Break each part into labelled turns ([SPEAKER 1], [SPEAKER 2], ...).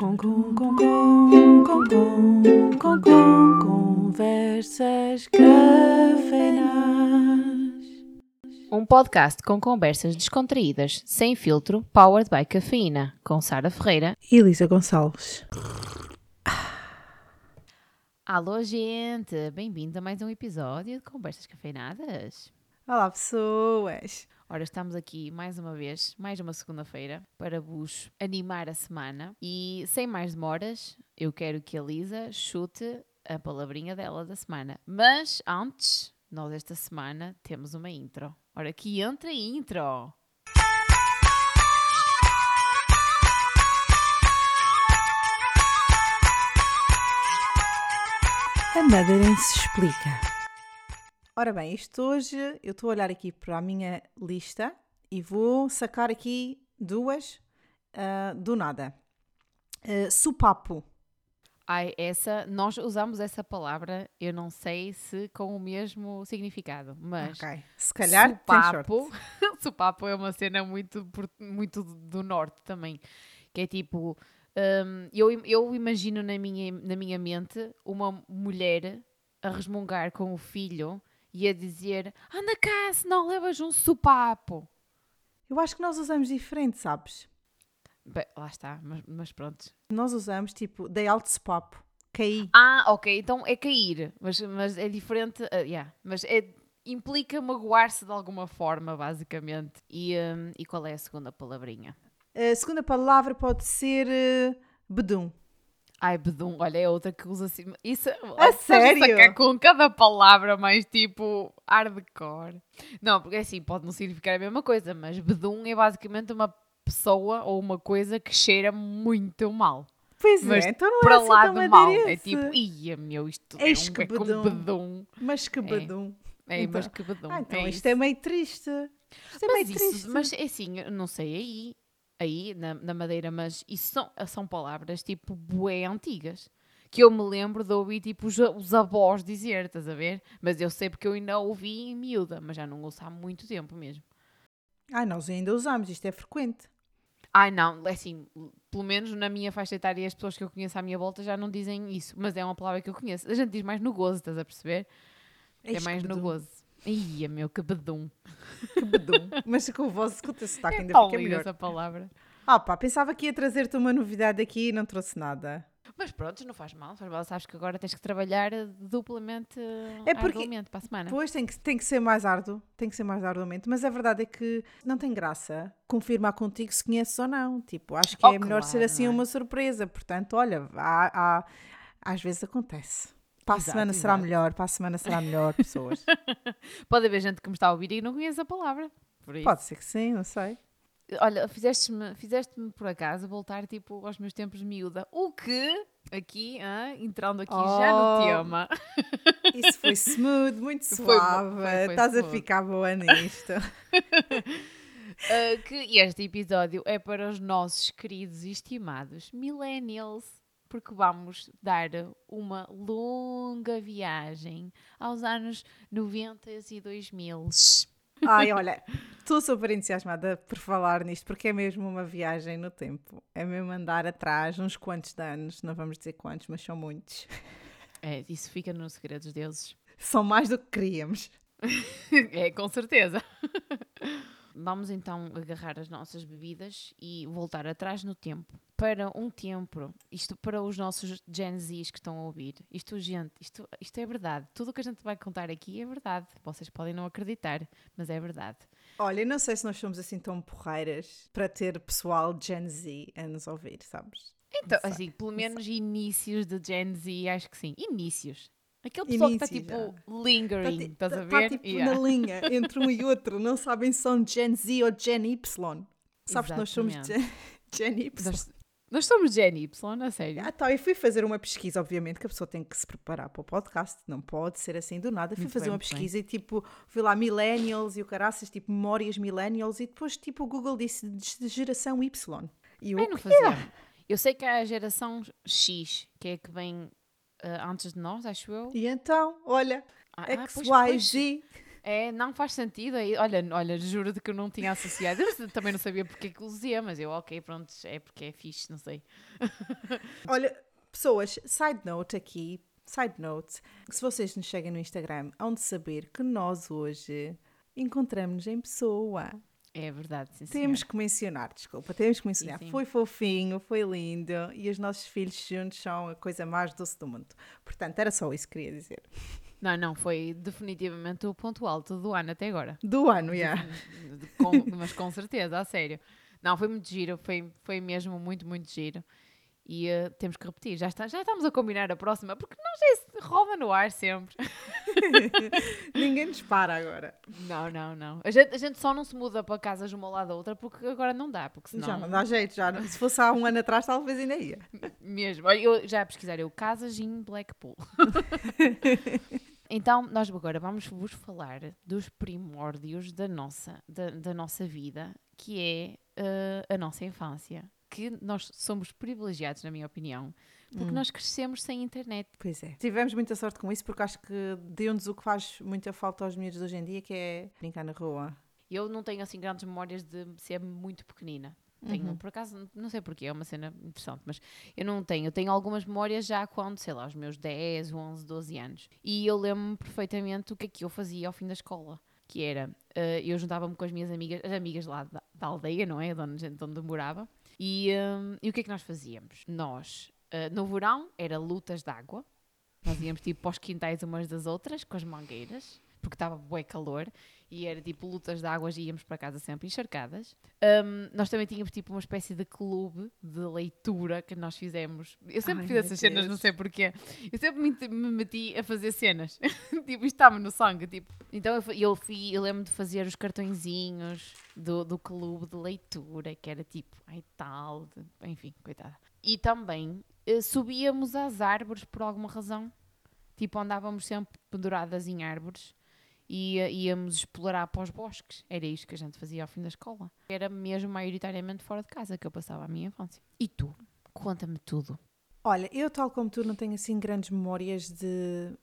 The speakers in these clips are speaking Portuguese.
[SPEAKER 1] Com, com, com, com, com, com, com, com, conversas cafeinadas.
[SPEAKER 2] Um podcast com conversas descontraídas, sem filtro, powered by cafeína, com Sara Ferreira.
[SPEAKER 1] E Elisa Gonçalves.
[SPEAKER 2] Alô, gente! Bem-vindos a mais um episódio de Conversas Cafeinadas.
[SPEAKER 1] Olá, pessoas.
[SPEAKER 2] Ora, estamos aqui mais uma vez, mais uma segunda-feira, para vos animar a semana. E sem mais demoras, eu quero que a Lisa chute a palavrinha dela da semana. Mas antes, nós esta semana temos uma intro. Ora, que entra a intro!
[SPEAKER 1] A se explica. Ora bem, isto hoje eu estou a olhar aqui para a minha lista e vou sacar aqui duas ah, do nada. Ah, supapo.
[SPEAKER 2] Ai, essa, nós usamos essa palavra, eu não sei se com o mesmo significado, mas
[SPEAKER 1] Ok. Se calhar
[SPEAKER 2] supapo, supapo é uma cena muito, muito do norte também, que é tipo, hum, eu, eu imagino na minha, na minha mente uma mulher a resmungar com o filho e a dizer, anda cá, senão levas um supapo.
[SPEAKER 1] Eu acho que nós usamos diferente, sabes?
[SPEAKER 2] Bem, lá está, mas, mas pronto.
[SPEAKER 1] Nós usamos tipo, dei alto supapo. Caí.
[SPEAKER 2] Ah, ok, então é cair, mas, mas é diferente, ah, yeah, mas é, implica magoar-se de alguma forma, basicamente. E, hum, e qual é a segunda palavrinha?
[SPEAKER 1] A segunda palavra pode ser eh, bedum.
[SPEAKER 2] Ai, bedum, olha, é outra que usa assim. Isso,
[SPEAKER 1] A
[SPEAKER 2] estás
[SPEAKER 1] sério?
[SPEAKER 2] sacar com cada palavra mais tipo hardcore. Não, porque assim, pode não significar a mesma coisa, mas bedum é basicamente uma pessoa ou uma coisa que cheira muito mal.
[SPEAKER 1] Pois
[SPEAKER 2] Mas
[SPEAKER 1] é, então não
[SPEAKER 2] Para
[SPEAKER 1] é assim
[SPEAKER 2] lá do mal. É tipo, ia meu, isto
[SPEAKER 1] Eis
[SPEAKER 2] é um
[SPEAKER 1] que
[SPEAKER 2] é
[SPEAKER 1] bedum.
[SPEAKER 2] bedum.
[SPEAKER 1] Mas que bedum.
[SPEAKER 2] É,
[SPEAKER 1] Então-
[SPEAKER 2] mas que bedum.
[SPEAKER 1] Ah, então
[SPEAKER 2] é
[SPEAKER 1] isto é meio triste. Isto é
[SPEAKER 2] Mas,
[SPEAKER 1] meio
[SPEAKER 2] isso,
[SPEAKER 1] triste.
[SPEAKER 2] mas é assim, não sei aí, aí na, na Madeira, mas isso são, são palavras tipo bué antigas. Que eu me lembro de ouvir tipo os, os avós dizer, estás a ver? Mas eu sei porque eu ainda ouvi em miúda, mas já não ouço há muito tempo mesmo.
[SPEAKER 1] Ah, nós ainda usamos, isto é frequente.
[SPEAKER 2] Ai não, é assim, pelo menos na minha faixa etária as pessoas que eu conheço à minha volta já não dizem isso, mas é uma palavra que eu conheço. A gente diz mais no gozo, estás a perceber? É
[SPEAKER 1] que
[SPEAKER 2] mais no gozo. Ia meu, que bedum.
[SPEAKER 1] Que bedum. mas com o vosso escuta sotaque ainda fica melhor.
[SPEAKER 2] essa palavra.
[SPEAKER 1] Ah pá, pensava que ia trazer-te uma novidade aqui e não trouxe nada.
[SPEAKER 2] Mas pronto, não faz mal, faz mal. Sabes que agora tens que trabalhar duplamente
[SPEAKER 1] É porque-
[SPEAKER 2] para a semana.
[SPEAKER 1] Pois tem que, tem que ser mais árduo, tem que ser mais arduamente, mas a verdade é que não tem graça confirmar contigo se conheces ou não. Tipo, acho que
[SPEAKER 2] Oh,
[SPEAKER 1] é melhor ser assim
[SPEAKER 2] é?
[SPEAKER 1] uma surpresa. Portanto, olha, há, há- às vezes acontece. Para a
[SPEAKER 2] Exato,
[SPEAKER 1] semana será
[SPEAKER 2] exato.
[SPEAKER 1] melhor, para a semana será melhor, pessoas.
[SPEAKER 2] Pode haver gente que me está a ouvir e não conhece a palavra.
[SPEAKER 1] Pode ser que sim, não sei.
[SPEAKER 2] Olha, fizeste-me fizeste por acaso voltar tipo aos meus tempos de miúda. O que, aqui, entrando aqui já no
[SPEAKER 1] Oh,
[SPEAKER 2] tema,
[SPEAKER 1] Isso foi smooth, muito
[SPEAKER 2] Foi
[SPEAKER 1] suave.
[SPEAKER 2] foi- foi
[SPEAKER 1] Estás a
[SPEAKER 2] smooth.
[SPEAKER 1] ficar boa nisto.
[SPEAKER 2] ah, que este episódio é para os nossos queridos e estimados millennials. Porque vamos dar uma longa viagem aos anos 90 e 2000.
[SPEAKER 1] Ai, olha, estou super entusiasmada por falar nisto, porque é mesmo uma viagem no tempo. É mesmo andar atrás uns quantos de anos, não vamos dizer quantos, mas são muitos.
[SPEAKER 2] É, isso fica nos segredos deles.
[SPEAKER 1] São mais do que queríamos.
[SPEAKER 2] é, com certeza. Vamos então agarrar as nossas bebidas e voltar atrás no tempo. Para um tempo, isto para os nossos Gen Zs que estão a ouvir. Isto, gente, isto, isto é verdade. Tudo o que a gente vai contar aqui é verdade. Vocês podem não acreditar, mas é verdade.
[SPEAKER 1] Olha, eu não sei se nós somos assim tão porreiras para ter pessoal Gen Z a nos ouvir, sabes?
[SPEAKER 2] Então, assim, pelo menos inícios de Gen Z, acho que sim. Inícios. Aquele pessoal que está tipo lingering, estás a
[SPEAKER 1] Está
[SPEAKER 2] ver?
[SPEAKER 1] tipo
[SPEAKER 2] Yeah.
[SPEAKER 1] na linha entre um e outro. Não sabem se são Gen Z ou Gen Y. Sabes que nós somos Gen, Gen Y.
[SPEAKER 2] Nós, nós somos Gen Y, a sério.
[SPEAKER 1] Ah, tá, eu fui fazer uma pesquisa, obviamente, que a pessoa tem que se preparar para o podcast, não pode ser assim do nada. Fui
[SPEAKER 2] Muito
[SPEAKER 1] fazer
[SPEAKER 2] bem,
[SPEAKER 1] uma
[SPEAKER 2] muito bem.
[SPEAKER 1] pesquisa e tipo, fui lá millennials e o caraças, tipo, memórias millennials e depois tipo o Google disse de geração Y. E eu,
[SPEAKER 2] Ai, não fazia. Eu sei que há a geração X, que é que vem ah, antes de nós, acho eu.
[SPEAKER 1] e então, olha,
[SPEAKER 2] Ah,
[SPEAKER 1] é
[SPEAKER 2] ah, É, não faz sentido. Olha, olha, juro-te que eu não tinha associado. Eu também não sabia porque é que usia, mas eu, ok, pronto, é porque é fixe, não sei.
[SPEAKER 1] olha, pessoas, side note aqui, side note, se vocês nos chegam no Instagram, hão de saber que nós hoje encontramos-nos em pessoa.
[SPEAKER 2] É verdade, sim,
[SPEAKER 1] Temos que mencionar, desculpa, temos que mencionar. Sim, sim. Foi fofinho, foi lindo e os nossos filhos juntos são a coisa mais doce do mundo. Portanto, era só isso que queria dizer.
[SPEAKER 2] Não, não, foi definitivamente o ponto alto do ano até agora.
[SPEAKER 1] Do ano, já. Yeah.
[SPEAKER 2] mas com certeza, a sério. Não, foi muito giro, foi, foi mesmo muito, muito giro. E uh, temos que repetir, já, está, já estamos a combinar a próxima, porque nós já se rouba no ar sempre.
[SPEAKER 1] Ninguém nos para agora.
[SPEAKER 2] Não, não, não. A gente, a gente só não se muda para casas uma ao lado da outra porque agora não dá. Porque senão...
[SPEAKER 1] Já não dá jeito, já. Se fosse há um ano atrás, talvez ainda ia.
[SPEAKER 2] Mesmo. Eu já pesquisar eu casas em Blackpool. Então, nós agora vamos vos falar dos primórdios da nossa, da, da nossa vida, que é uh, a nossa infância que nós somos privilegiados, na minha opinião, porque hum. nós crescemos sem internet.
[SPEAKER 1] Pois é. Tivemos muita sorte com isso, porque acho que deu-nos o que faz muita falta aos miúdos hoje em dia, que é brincar na rua.
[SPEAKER 2] Eu não tenho assim grandes memórias de ser muito pequenina. Tenho, uhum. por acaso, não sei porquê, é uma cena interessante, mas eu não tenho. Eu tenho algumas memórias já quando, sei lá, os meus 10, 11, 12 anos. E eu lembro-me perfeitamente o que é que eu fazia ao fim da escola. Que era, uh, eu juntava-me com as minhas amigas, as amigas lá da, da aldeia, não é? De onde, de onde morava. E, um, e o que é que nós fazíamos? Nós, uh, no verão, era lutas de água. Nós íamos tipo para os quintais umas das outras, com as mangueiras, porque estava bué calor. E era tipo lutas de águas e íamos para casa sempre encharcadas. Um, nós também tínhamos tipo uma espécie de clube de leitura que nós fizemos. Eu sempre Ai, fiz essas cenas, não sei porquê. Eu sempre me, me meti a fazer cenas. tipo, isto estava no sangue. Tipo. Então eu, eu, fui, eu lembro de fazer os cartõezinhos do, do clube de leitura, que era tipo, ai tal, de, enfim, coitada. E também uh, subíamos às árvores por alguma razão. Tipo, andávamos sempre penduradas em árvores e íamos explorar para os bosques. Era isto que a gente fazia ao fim da escola. Era mesmo maioritariamente fora de casa que eu passava a minha infância. E tu? Conta-me tudo.
[SPEAKER 1] Olha, eu tal como tu não tenho assim grandes memórias de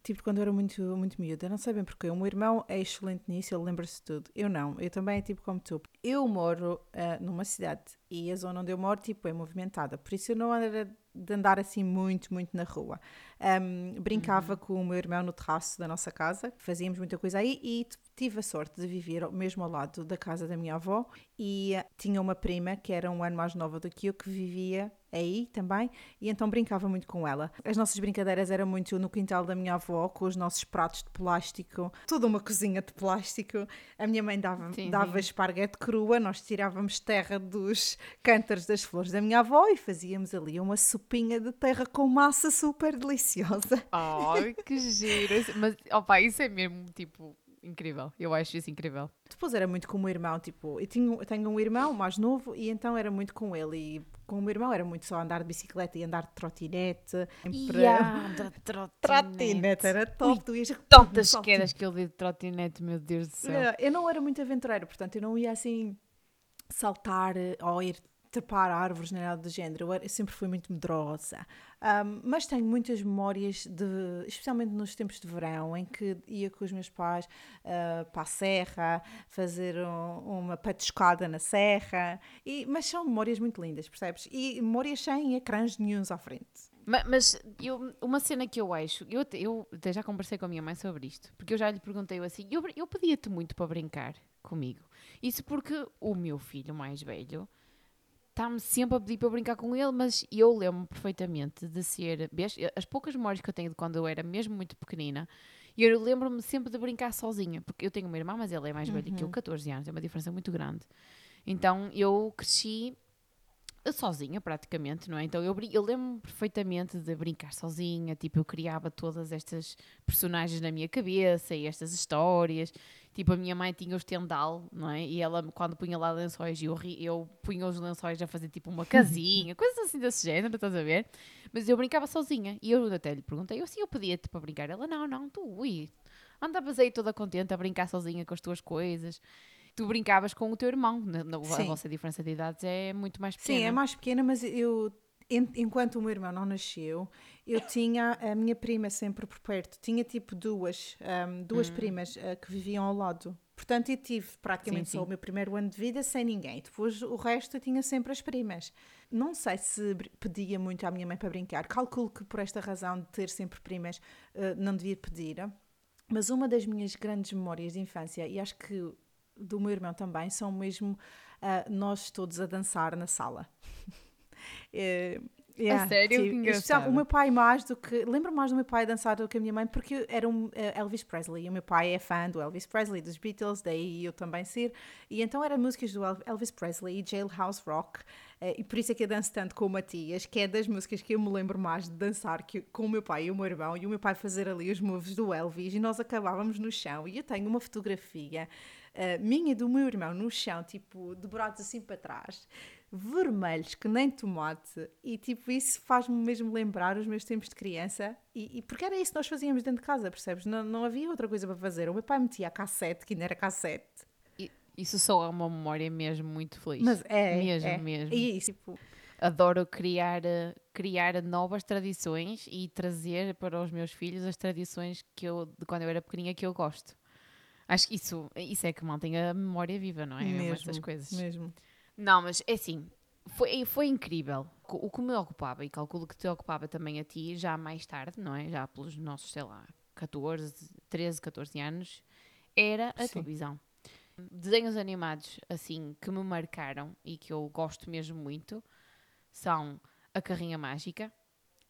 [SPEAKER 1] tipo quando eu era muito, muito miúda. Eu não sei bem porquê. O meu irmão é excelente nisso, ele lembra-se de tudo. Eu não, eu também é tipo como tu. Eu moro uh, numa cidade e a zona onde eu moro tipo, é movimentada, por isso eu não era de andar assim muito, muito na rua. Um, brincava uhum. com o meu irmão no terraço da nossa casa, fazíamos muita coisa aí e tive a sorte de viver mesmo ao lado da casa da minha avó e uh, tinha uma prima que era um ano mais nova do que eu que vivia aí também, e então brincava muito com ela. As nossas brincadeiras eram muito no quintal da minha avó, com os nossos pratos de plástico, toda uma cozinha de plástico. A minha mãe dava, sim, dava sim. esparguete crua, nós tirávamos terra dos cântaros das flores da minha avó e fazíamos ali uma sopinha de terra com massa super deliciosa.
[SPEAKER 2] Ai, oh, que giro! Mas, opa, isso é mesmo tipo incrível. Eu acho isso incrível.
[SPEAKER 1] Depois era muito com o meu irmão, tipo, eu tenho, tenho um irmão mais novo e então era muito com ele. E com o meu irmão era muito só andar de bicicleta e andar de trotinete.
[SPEAKER 2] Yeah, de trotinete.
[SPEAKER 1] trotinete era top. tu ias
[SPEAKER 2] tantas quedas que eu dei de trotinete, meu Deus do céu.
[SPEAKER 1] Eu não era muito aventureiro, portanto eu não ia assim saltar eh, ou ir trepar árvores nem nada do género. Eu, sempre fui muito medrosa. Um, mas tenho muitas memórias, de, especialmente nos tempos de verão, em que ia com os meus pais uh, para a serra, fazer um, uma patuscada na serra. E, mas são memórias muito lindas, percebes? E memórias sem ecrãs nenhums à frente.
[SPEAKER 2] Mas, mas eu, uma cena que eu acho, eu, eu até já conversei com a minha mãe sobre isto, porque eu já lhe perguntei assim, eu, eu pedia-te muito para brincar comigo. Isso porque o meu filho mais velho está-me sempre a pedir para eu brincar com ele, mas eu lembro-me perfeitamente de ser. As poucas memórias que eu tenho de quando eu era mesmo muito pequenina, e eu lembro-me sempre de brincar sozinha, porque eu tenho uma irmã, mas ela é mais velha que eu, 14 uhum. anos, é uma diferença muito grande. Então eu cresci sozinha praticamente, não é? Então eu, eu lembro-me perfeitamente de brincar sozinha, tipo, eu criava todas estas personagens na minha cabeça e estas histórias. Tipo, a minha mãe tinha o estendal, não é? E ela, quando punha lá lençóis, eu, eu punha os lençóis a fazer tipo uma casinha, coisas assim desse género, estás a ver? Mas eu brincava sozinha. E eu até lhe perguntei, eu assim, eu pedia-te para brincar. Ela, não, não, tu, ui, andavas aí toda contente a brincar sozinha com as tuas coisas tu brincavas com o teu irmão. Na, na, a vossa diferença de idades é muito mais pequena.
[SPEAKER 1] Sim, é mais pequena, mas eu enquanto o meu irmão não nasceu, eu tinha a minha prima sempre por perto. Tinha tipo duas, um, duas hum. primas uh, que viviam ao lado. Portanto, eu tive praticamente sim, sim. só o meu primeiro ano de vida sem ninguém. Depois o resto eu tinha sempre as primas. Não sei se pedia muito à minha mãe para brincar. Calculo que por esta razão de ter sempre primas uh, não devia pedir. Mas uma das minhas grandes memórias de infância, e acho que do meu irmão também, são mesmo uh, nós todos a dançar na sala.
[SPEAKER 2] é, Yeah, a sério? Tipo, engraçado.
[SPEAKER 1] O meu pai mais do que... Lembro mais do meu pai dançar do que a minha mãe, porque era um uh, Elvis Presley. E o meu pai é fã do Elvis Presley, dos Beatles, daí eu também ser. E então eram músicas do Elvis Presley e Jailhouse Rock. Uh, e por isso é que eu danço tanto com o Matias, que é das músicas que eu me lembro mais de dançar que, com o meu pai e o meu irmão. E o meu pai fazer ali os moves do Elvis. E nós acabávamos no chão. E eu tenho uma fotografia uh, minha e do meu irmão no chão, tipo, dobrados assim para trás vermelhos que nem tomate e tipo isso faz-me mesmo lembrar os meus tempos de criança e, e, porque era isso que nós fazíamos dentro de casa, percebes? Não, não havia outra coisa para fazer. O meu pai metia a cassete, que ainda era cassete.
[SPEAKER 2] Isso só é uma memória mesmo muito feliz.
[SPEAKER 1] Mas é,
[SPEAKER 2] mesmo,
[SPEAKER 1] é.
[SPEAKER 2] mesmo.
[SPEAKER 1] E tipo...
[SPEAKER 2] Adoro criar, criar novas tradições e trazer para os meus filhos as tradições que eu, de quando eu era pequenina, que eu gosto. Acho que isso, isso é que mantém a memória viva, não é?
[SPEAKER 1] Mesmo, essas coisas. Mesmo.
[SPEAKER 2] Não, mas é assim, foi, foi incrível. O que me ocupava, e calculo que te ocupava também a ti, já mais tarde, não é? Já pelos nossos, sei lá, 14, 13, 14 anos, era a Sim. televisão. Desenhos animados, assim, que me marcaram e que eu gosto mesmo muito, são A Carrinha Mágica.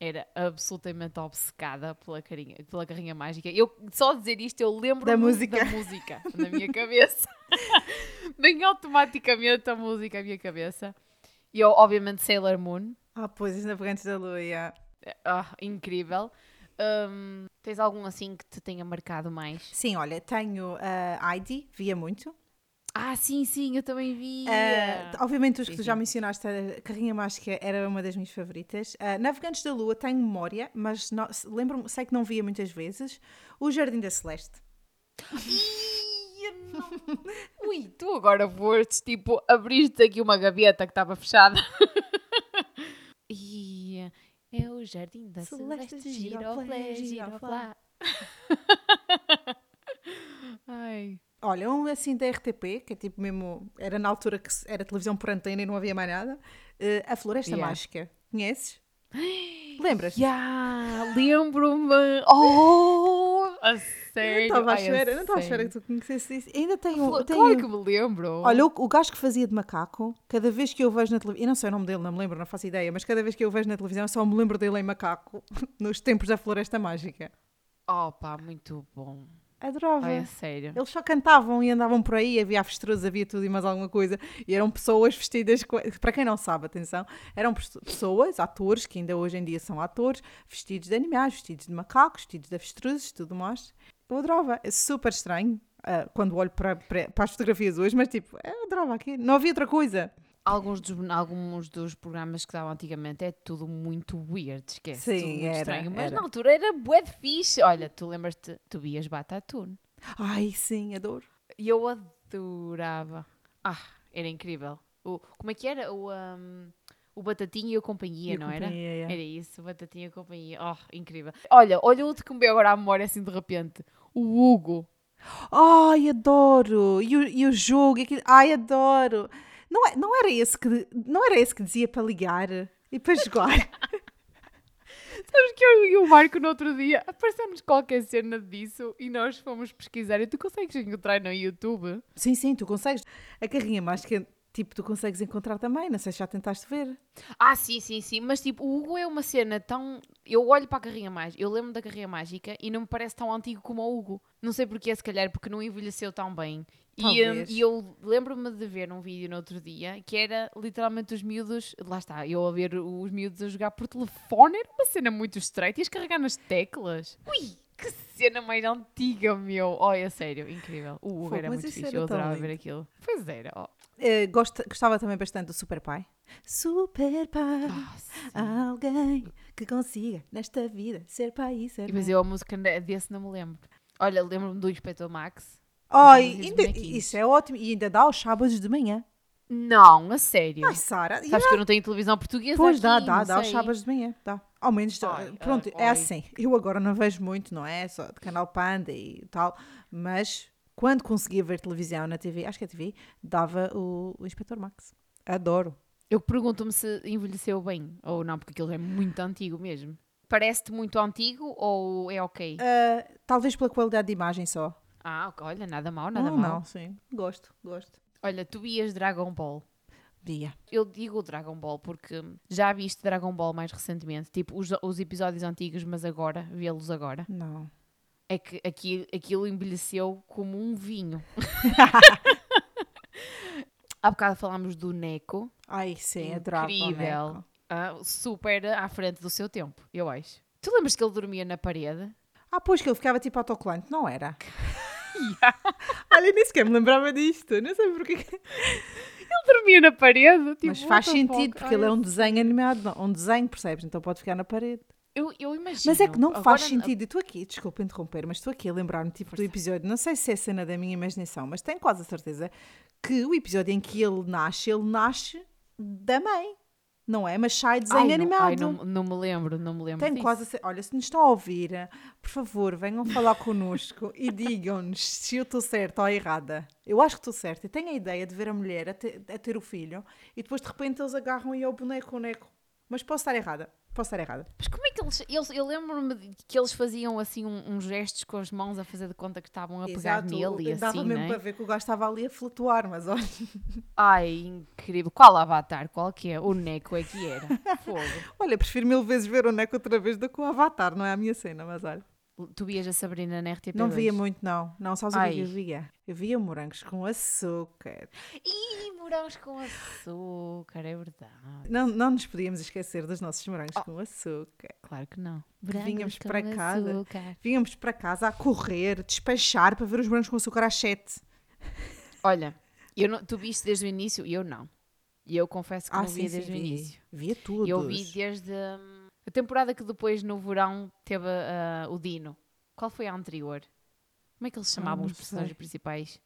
[SPEAKER 2] Era absolutamente obcecada pela, carinha, pela Carrinha Mágica. Eu, só dizer isto, eu lembro
[SPEAKER 1] da música,
[SPEAKER 2] da música na minha cabeça. Vem automaticamente a música à minha cabeça. E eu, obviamente, Sailor Moon.
[SPEAKER 1] Ah, pois, os Navegantes da Lua, yeah.
[SPEAKER 2] ah, incrível. Um, tens algum assim que te tenha marcado mais?
[SPEAKER 1] Sim, olha, tenho a uh, Heidi, via muito.
[SPEAKER 2] Ah, sim, sim, eu também vi.
[SPEAKER 1] Uh, obviamente, os que tu já mencionaste, a Carrinha Mágica era uma das minhas favoritas. Uh, Navegantes da Lua, tenho memória, mas lembro sei que não via muitas vezes. O Jardim da Celeste.
[SPEAKER 2] Ui, tu agora foste, tipo, abriste aqui uma gaveta que estava fechada. e é o jardim da Celeste, Celeste giroflé, giroflá.
[SPEAKER 1] Ai. Olha, um assim da RTP, que é tipo mesmo, era na altura que era televisão por antena e não havia mais nada, uh, A Floresta yeah. Mágica. Conheces? Lembras?
[SPEAKER 2] Yeah, lembro-me. Oh, a sério?
[SPEAKER 1] Estava à espera, não estava à espera que tu conhecesse isso. Ainda tenho,
[SPEAKER 2] um.
[SPEAKER 1] Claro
[SPEAKER 2] que me lembro.
[SPEAKER 1] Olha, o, o gajo que fazia de macaco, cada vez que eu vejo na televisão, eu não sei o nome dele, não me lembro, não faço ideia, mas cada vez que eu vejo na televisão só me lembro dele em macaco, nos tempos da Floresta Mágica.
[SPEAKER 2] Oh pá, muito bom.
[SPEAKER 1] Adorava.
[SPEAKER 2] Ai, é sério.
[SPEAKER 1] Eles só cantavam e andavam por aí, havia avestruz, havia tudo e mais alguma coisa. E eram pessoas vestidas, para quem não sabe, atenção, eram pessoas, atores, que ainda hoje em dia são atores, vestidos de animais, vestidos de macacos, vestidos de avestruzes, tudo mais. Eu adorava. É super estranho uh, quando olho para, para, para, as fotografias hoje, mas tipo, eu adorava aqui. Não havia outra coisa.
[SPEAKER 2] Alguns dos, alguns dos programas que davam antigamente é tudo muito weird, esquece.
[SPEAKER 1] Sim,
[SPEAKER 2] tudo muito
[SPEAKER 1] era,
[SPEAKER 2] estranho. Mas
[SPEAKER 1] era.
[SPEAKER 2] na altura era bué de fixe. Olha, tu lembras-te, tu vias Batatune.
[SPEAKER 1] Ai, sim, adoro.
[SPEAKER 2] E eu adorava. Ah, era incrível. O, como é que era? O, um, o Batatinha e a Companhia, e não
[SPEAKER 1] companhia,
[SPEAKER 2] era?
[SPEAKER 1] Yeah.
[SPEAKER 2] Era isso, o Batatinha e a Companhia. Oh, incrível. Olha, olha outro que me veio agora à memória assim de repente. O Hugo.
[SPEAKER 1] Ai, adoro! E o, e o jogo, aquilo, ai, adoro! Não, é, não, era esse que, não era esse que dizia para ligar e para jogar?
[SPEAKER 2] Sabes que eu e o Marco no outro dia aparecemos qualquer cena disso e nós fomos pesquisar e tu consegues encontrar no YouTube?
[SPEAKER 1] Sim, sim, tu consegues. A carrinha mágica tipo, tu consegues encontrar também, não sei se já tentaste ver.
[SPEAKER 2] Ah, sim, sim, sim, mas tipo, o Hugo é uma cena tão... Eu olho para a carrinha mágica, eu lembro da carrinha mágica e não me parece tão antigo como o Hugo. Não sei porque, se calhar, porque não envelheceu tão bem. E, um, e, eu lembro-me de ver um vídeo no outro dia que era literalmente os miúdos, lá está, eu a ver os miúdos a jogar por telefone, era uma cena muito estreita, ias carregar nas teclas. Ui! Que cena mais antiga, meu! Olha, é sério, incrível. O Hugo era muito fixe, eu adorava ver aquilo. Pois era, oh.
[SPEAKER 1] Uh, gostava também bastante do Super Pai. Super Pai, oh, alguém que consiga nesta vida ser pai e ser
[SPEAKER 2] Mas eu a música desse não me lembro. Olha, lembro-me do Inspector Max.
[SPEAKER 1] Ai, ainda, isso é ótimo. E ainda dá aos sábados de manhã.
[SPEAKER 2] Não, a sério.
[SPEAKER 1] Ai, Sara.
[SPEAKER 2] Sabes que eu não tenho televisão portuguesa
[SPEAKER 1] Pois
[SPEAKER 2] aqui,
[SPEAKER 1] dá, dá, dá aos sábados de manhã, dá. Ao menos,
[SPEAKER 2] Ai,
[SPEAKER 1] pronto,
[SPEAKER 2] ai,
[SPEAKER 1] é assim. Eu agora não vejo muito, não é? Só de canal Panda e tal, mas quando conseguia ver televisão na TV, acho que a TV, dava o, o Inspector Max. Adoro.
[SPEAKER 2] Eu pergunto-me se envelheceu bem ou não, porque aquilo é muito antigo mesmo. Parece-te muito antigo ou é ok?
[SPEAKER 1] Ah, talvez pela qualidade de imagem só.
[SPEAKER 2] Ah, olha, nada mal, nada
[SPEAKER 1] não,
[SPEAKER 2] mal.
[SPEAKER 1] não, sim. Gosto, gosto.
[SPEAKER 2] Olha, tu vias Dragon Ball. Eu digo Dragon Ball porque já viste Dragon Ball mais recentemente, tipo os, os episódios antigos, mas agora, vê-los agora.
[SPEAKER 1] Não.
[SPEAKER 2] É que aqui, aquilo envelheceu como um vinho. Há bocado falámos do Neko,
[SPEAKER 1] Ai, sim, adorava
[SPEAKER 2] incrível, ah, super à frente do seu tempo, eu acho. Tu lembras que ele dormia na parede?
[SPEAKER 1] Ah, pois que ele ficava tipo autocolante, não era? Olha, nem sequer me lembrava disto. Não sei porquê.
[SPEAKER 2] Dormia na parede? Tipo,
[SPEAKER 1] Mas faz sentido, porque ele é um desenho animado, um desenho, percebes? Então pode ficar na parede.
[SPEAKER 2] Eu, eu imagino.
[SPEAKER 1] Mas é que não
[SPEAKER 2] Agora,
[SPEAKER 1] faz sentido. E estou aqui, desculpa interromper, mas estou aqui a lembrar-me tipo, do episódio, não sei se é cena da minha imaginação, mas tenho quase a certeza que o episódio em que ele nasce, ele nasce da mãe, não é? Mas sai desenho
[SPEAKER 2] Ai, não,
[SPEAKER 1] animado.
[SPEAKER 2] ai, não, não me lembro, não me lembro
[SPEAKER 1] Tenho
[SPEAKER 2] disso.
[SPEAKER 1] quase a cer- Olha, se nos estão a ouvir, por favor, venham falar connosco e digam-nos se eu estou certa ou errada. Eu acho que estou certa. Eu tenho a ideia de ver a mulher a, te- a ter o filho e depois de repente eles agarram e é o boneco, o neco. Mas posso estar errada. Posso estar errada.
[SPEAKER 2] Mas como é que eles. eles eu lembro-me que eles faziam assim um- uns gestos com as mãos a fazer de conta que estavam a pegar nele e
[SPEAKER 1] Dava
[SPEAKER 2] assim,
[SPEAKER 1] mesmo
[SPEAKER 2] né?
[SPEAKER 1] para ver que o gajo estava ali a flutuar, mas olha.
[SPEAKER 2] Ai, incrível. Qual avatar? Qual que é? O Neco é que era. Fogo.
[SPEAKER 1] Olha, prefiro mil vezes ver o neco outra vez do que o Avatar, não é a minha cena, mas olha.
[SPEAKER 2] Tu vias a Sabrina na RTP2?
[SPEAKER 1] Não via muito, não. Não, sabes o que eu via? Eu via morangos com açúcar.
[SPEAKER 2] Ih, morangos com açúcar, é verdade.
[SPEAKER 1] Não, não nos podíamos esquecer dos nossos morangos
[SPEAKER 2] Oh.
[SPEAKER 1] com açúcar.
[SPEAKER 2] Claro que não.
[SPEAKER 1] vínhamos
[SPEAKER 2] Morangos com
[SPEAKER 1] para casa.
[SPEAKER 2] açúcar.
[SPEAKER 1] Vínhamos para casa a correr, despachar para ver os morangos com açúcar às 7.
[SPEAKER 2] Olha, eu não, tu viste desde o início e eu não. E eu confesso que não via desde o início.
[SPEAKER 1] Via tudo.
[SPEAKER 2] Eu vi desde hum, a temporada que depois no verão teve ah, o Dino. Qual foi a anterior? Como é que eles chamavam
[SPEAKER 1] não
[SPEAKER 2] os personagens principais?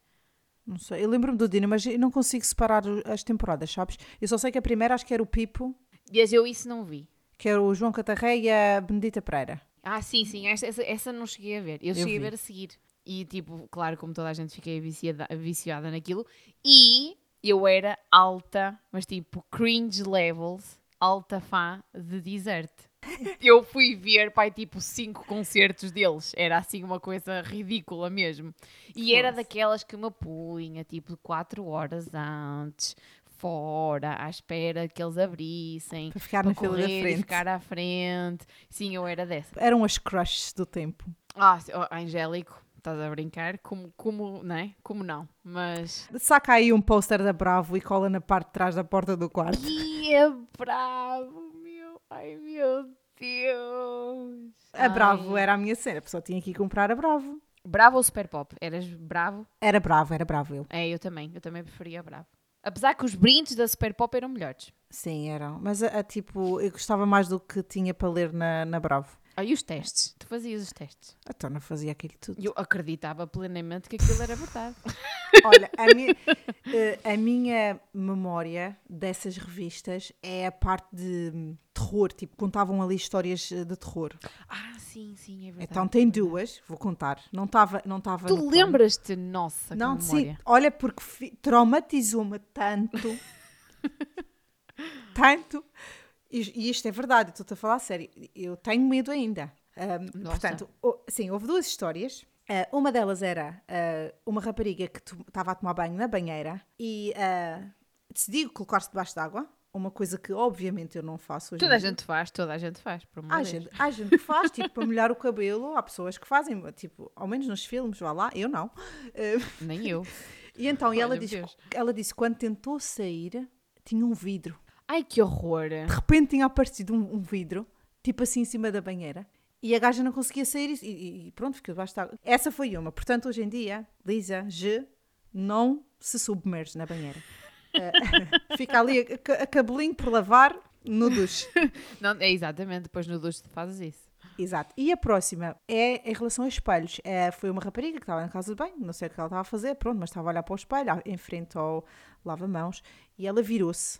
[SPEAKER 1] Não sei, eu lembro-me do Dino, mas eu não consigo separar as temporadas, sabes? Eu só sei que a primeira acho que era o Pipo,
[SPEAKER 2] Mas eu isso não vi.
[SPEAKER 1] que era o João Catarré e a Benedita Pereira.
[SPEAKER 2] Ah, sim, sim, essa, essa, essa não cheguei a ver. Eu, cheguei
[SPEAKER 1] vi.
[SPEAKER 2] a ver a seguir. E, tipo, claro, como toda a gente, fiquei viciada, viciada naquilo. E eu era alta, mas tipo, cringe levels, alta fã de Desert. Eu fui ver, pai, tipo, cinco concertos deles. Era assim uma coisa ridícula mesmo. E era daquelas que me punha, tipo, quatro horas antes, fora, à espera que eles abrissem.
[SPEAKER 1] Para ficar
[SPEAKER 2] para
[SPEAKER 1] na fila da frente.
[SPEAKER 2] ficar à frente. Sim, eu era dessa.
[SPEAKER 1] Eram as crushes do tempo.
[SPEAKER 2] Ah, Angélico, estás a brincar? Como, como, não é? Como não? Mas.
[SPEAKER 1] Saca aí um póster da Bravo e cola na parte de trás da porta do quarto.
[SPEAKER 2] Que é bravo. Ai, meu Deus.
[SPEAKER 1] A Bravo
[SPEAKER 2] Ai.
[SPEAKER 1] era a minha cena, a pessoa tinha que ir comprar a Bravo.
[SPEAKER 2] Bravo ou Super Pop? Eras bravo?
[SPEAKER 1] Era Bravo, era Bravo eu.
[SPEAKER 2] É, eu também. Eu também preferia bravo. Apesar que os brindes da Super Pop eram melhores.
[SPEAKER 1] Sim, eram. Mas a, a, tipo, eu gostava mais do que tinha para ler na, na Bravo.
[SPEAKER 2] Ah, e os testes? Tu fazias os testes.
[SPEAKER 1] Então não fazia aquilo tudo.
[SPEAKER 2] Eu acreditava plenamente que aquilo era verdade.
[SPEAKER 1] Olha, a minha, eh, a minha memória dessas revistas é a parte de hum, terror, tipo, contavam ali histórias eh, de terror.
[SPEAKER 2] ah, sim, sim, é verdade.
[SPEAKER 1] Então tem duas, vou contar. Não estava não tava
[SPEAKER 2] Tu lembras-te? Nossa,
[SPEAKER 1] Não,
[SPEAKER 2] que
[SPEAKER 1] sim,
[SPEAKER 2] memória.
[SPEAKER 1] olha, porque traumatizou-me tanto, tanto, e, isto é verdade, estou-te a falar a sério, eu tenho medo ainda.
[SPEAKER 2] Nossa.
[SPEAKER 1] portanto, o- sim, houve duas histórias. Ah, uma delas era ah, uma rapariga que estava a tomar banho na banheira e ah, decidiu colocar-se debaixo d'água, uma coisa que obviamente eu não faço hoje
[SPEAKER 2] Toda a
[SPEAKER 1] dia.
[SPEAKER 2] gente faz, toda a gente faz, por
[SPEAKER 1] Há gente, há gente que faz, tipo, para molhar o cabelo, há pessoas que fazem, tipo, ao menos nos filmes, vá lá, eu não.
[SPEAKER 2] Nem eu.
[SPEAKER 1] e então, e ela disse,
[SPEAKER 2] Deus.
[SPEAKER 1] ela disse quando tentou sair, tinha um vidro.
[SPEAKER 2] Ai, que horror.
[SPEAKER 1] De repente tinha aparecido um, um vidro, tipo assim em cima da banheira. E a gaja não conseguia sair e, e- e pronto, ficou debaixo d'água. Essa foi uma. Portanto, hoje em dia, Lisa, G, não se submerge na banheira. Eh, fica ali a, a cabelinho por lavar no duche.
[SPEAKER 2] Não, é exatamente, depois no duche fazes isso.
[SPEAKER 1] Exato. E a próxima é em relação a espelhos. É, foi uma rapariga que estava na casa de banho, não sei o que ela estava a fazer, pronto, mas estava a olhar para o espelho, em frente ao lava-mãos, e ela virou-se.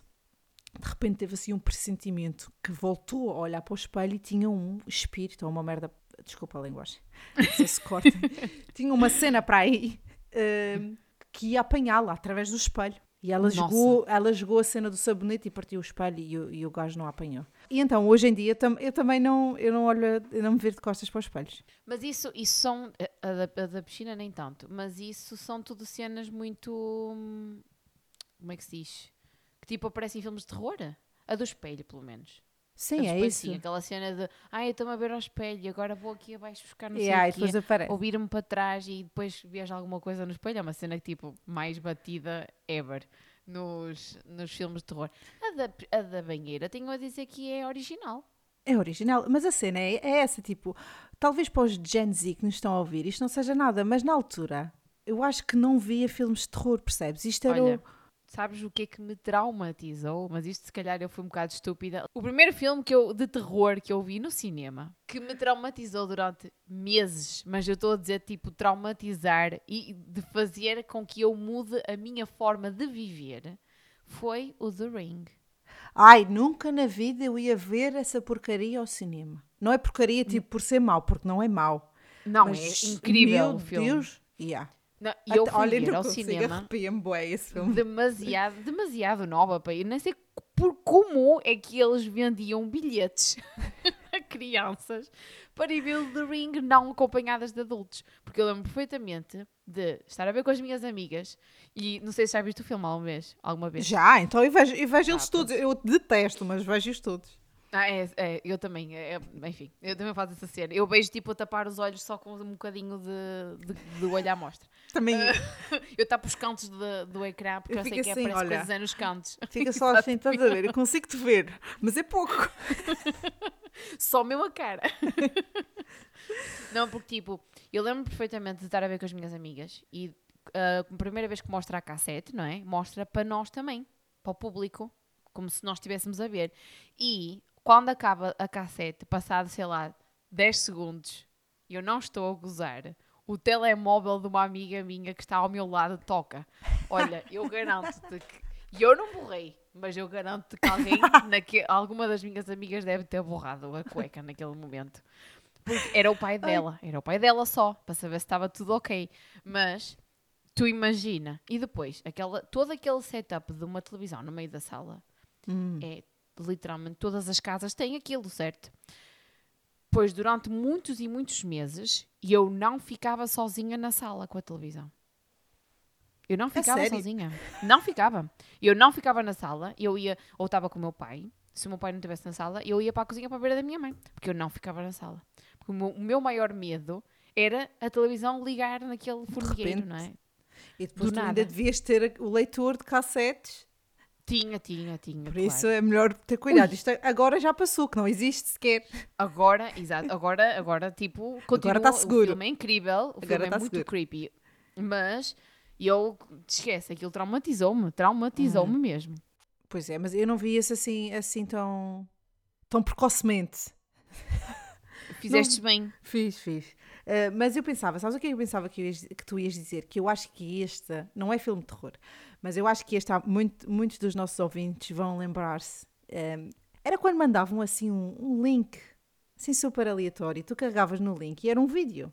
[SPEAKER 1] De repente teve assim um pressentimento que voltou a olhar para o espelho e tinha um espírito, ou uma merda. Desculpa a linguagem, não sei se corta. tinha uma cena para aí uh, que ia apanhá-la através do espelho. E ela jogou, ela jogou a cena do sabonete e partiu o espelho e o, e o gajo não a apanhou. E então, hoje em dia, eu também não, eu não olho, eu não me viro de costas para os espelhos.
[SPEAKER 2] Mas isso, isso são, a da, a da piscina nem tanto, mas isso são tudo cenas muito, como é que se diz? Que tipo aparecem em filmes de terror? A do espelho, pelo menos.
[SPEAKER 1] Sim, é isso. Sim,
[SPEAKER 2] aquela cena de ai, eu estou-me a ver ao espelho e agora vou aqui abaixo buscar no
[SPEAKER 1] yeah,
[SPEAKER 2] sei ouvir-me para trás e depois vejo alguma coisa no espelho. É uma cena que tipo mais batida ever nos, nos filmes de terror. A da, a da banheira, tenho a dizer que é original.
[SPEAKER 1] É original, mas a cena é, é essa, tipo, talvez para os Gen Z que nos estão a ouvir isto não seja nada, mas na altura eu acho que não via filmes de terror, percebes? Isto era
[SPEAKER 2] Olha, o Sabes o que é que me traumatizou? Mas isto se calhar eu fui um bocado estúpida. O primeiro filme que eu, de terror que eu vi no cinema, que me traumatizou durante meses, mas eu estou a dizer tipo traumatizar e de fazer com que eu mude a minha forma de viver, foi o The Ring.
[SPEAKER 1] Ai, nunca na vida eu ia ver essa porcaria ao cinema. Não é porcaria tipo por ser mau, porque não é mau.
[SPEAKER 2] Não, mas, é incrível
[SPEAKER 1] meu
[SPEAKER 2] o filme.
[SPEAKER 1] Deus, yeah.
[SPEAKER 2] Não, e eu fui olha, ver ao cinema.
[SPEAKER 1] esse filme.
[SPEAKER 2] Demasiado, demasiado nova para ir. Nem sei por como é que eles vendiam bilhetes a crianças para ir ver o The Ring não acompanhadas de adultos. Porque eu lembro perfeitamente de estar a ver com as minhas amigas e não sei se já viste o filme alguma vez. Alguma vez.
[SPEAKER 1] Já, então eu vejo, eu vejo ah, eles todos. Eu detesto, mas vejo-os todos.
[SPEAKER 2] Ah, é, é eu também, é, é, enfim, eu também faço essa cena. Eu vejo tipo a tapar os olhos só com um bocadinho de, de, de olho à mostra.
[SPEAKER 1] Também. Uh,
[SPEAKER 2] eu tapo os cantos de, do ecrã porque eu, eu sei que assim, aparece olha, coisas é nos cantos.
[SPEAKER 1] Fica só assim, estás a ver? Eu consigo te ver, mas é pouco.
[SPEAKER 2] só mesmo a cara. Não, porque tipo, eu lembro perfeitamente de estar a ver com as minhas amigas e uh, a primeira vez que mostra a cassete, não é? Mostra para nós também, para o público, como se nós estivéssemos a ver. E quando acaba a cassete, passado, sei lá, 10 segundos, eu não estou a gozar, o telemóvel de uma amiga minha que está ao meu lado toca. Olha, eu garanto-te que. E eu não borrei, mas eu garanto-te que alguém, naque... alguma das minhas amigas deve ter borrado a cueca naquele momento. Porque era o pai dela, era o pai dela só, para saber se estava tudo ok. Mas tu imagina, e depois, aquela, todo aquele setup de uma televisão no meio da sala hum. é literalmente todas as casas têm aquilo, certo? Pois durante muitos e muitos meses eu não ficava sozinha na sala com a televisão. Eu não ficava sozinha. Não ficava. Eu não ficava na sala, eu ia, ou estava com o meu pai. Se o meu pai não estivesse na sala, eu ia para a cozinha para a beira da minha mãe. Porque eu não ficava na sala. Porque o meu, o meu maior medo era a televisão ligar naquele formigueiro, não é?
[SPEAKER 1] E depois Do tu nada. ainda devias ter o leitor de cassetes
[SPEAKER 2] tinha, tinha, tinha.
[SPEAKER 1] Por claro. isso é melhor ter cuidado. Ui. Isto agora já passou, que não existe sequer.
[SPEAKER 2] Agora, exato, agora, agora tipo, continua, agora está seguro. O filme é incrível, o agora filme é tá muito seguro. creepy. Mas eu, esquece, aquilo traumatizou-me, traumatizou-me uhum. mesmo.
[SPEAKER 1] Pois é, mas eu não vi isso assim, assim tão, tão precocemente.
[SPEAKER 2] Fizeste não, bem.
[SPEAKER 1] Fiz, fiz. Uh, mas eu pensava, sabes o que eu pensava que, ias, que, tu ias dizer? Que eu acho que este não é filme de terror, mas eu acho que este, muito, muitos dos nossos ouvintes vão lembrar-se. Um, era quando mandavam assim um, um, link, assim super aleatório, tu carregavas no link e era um vídeo.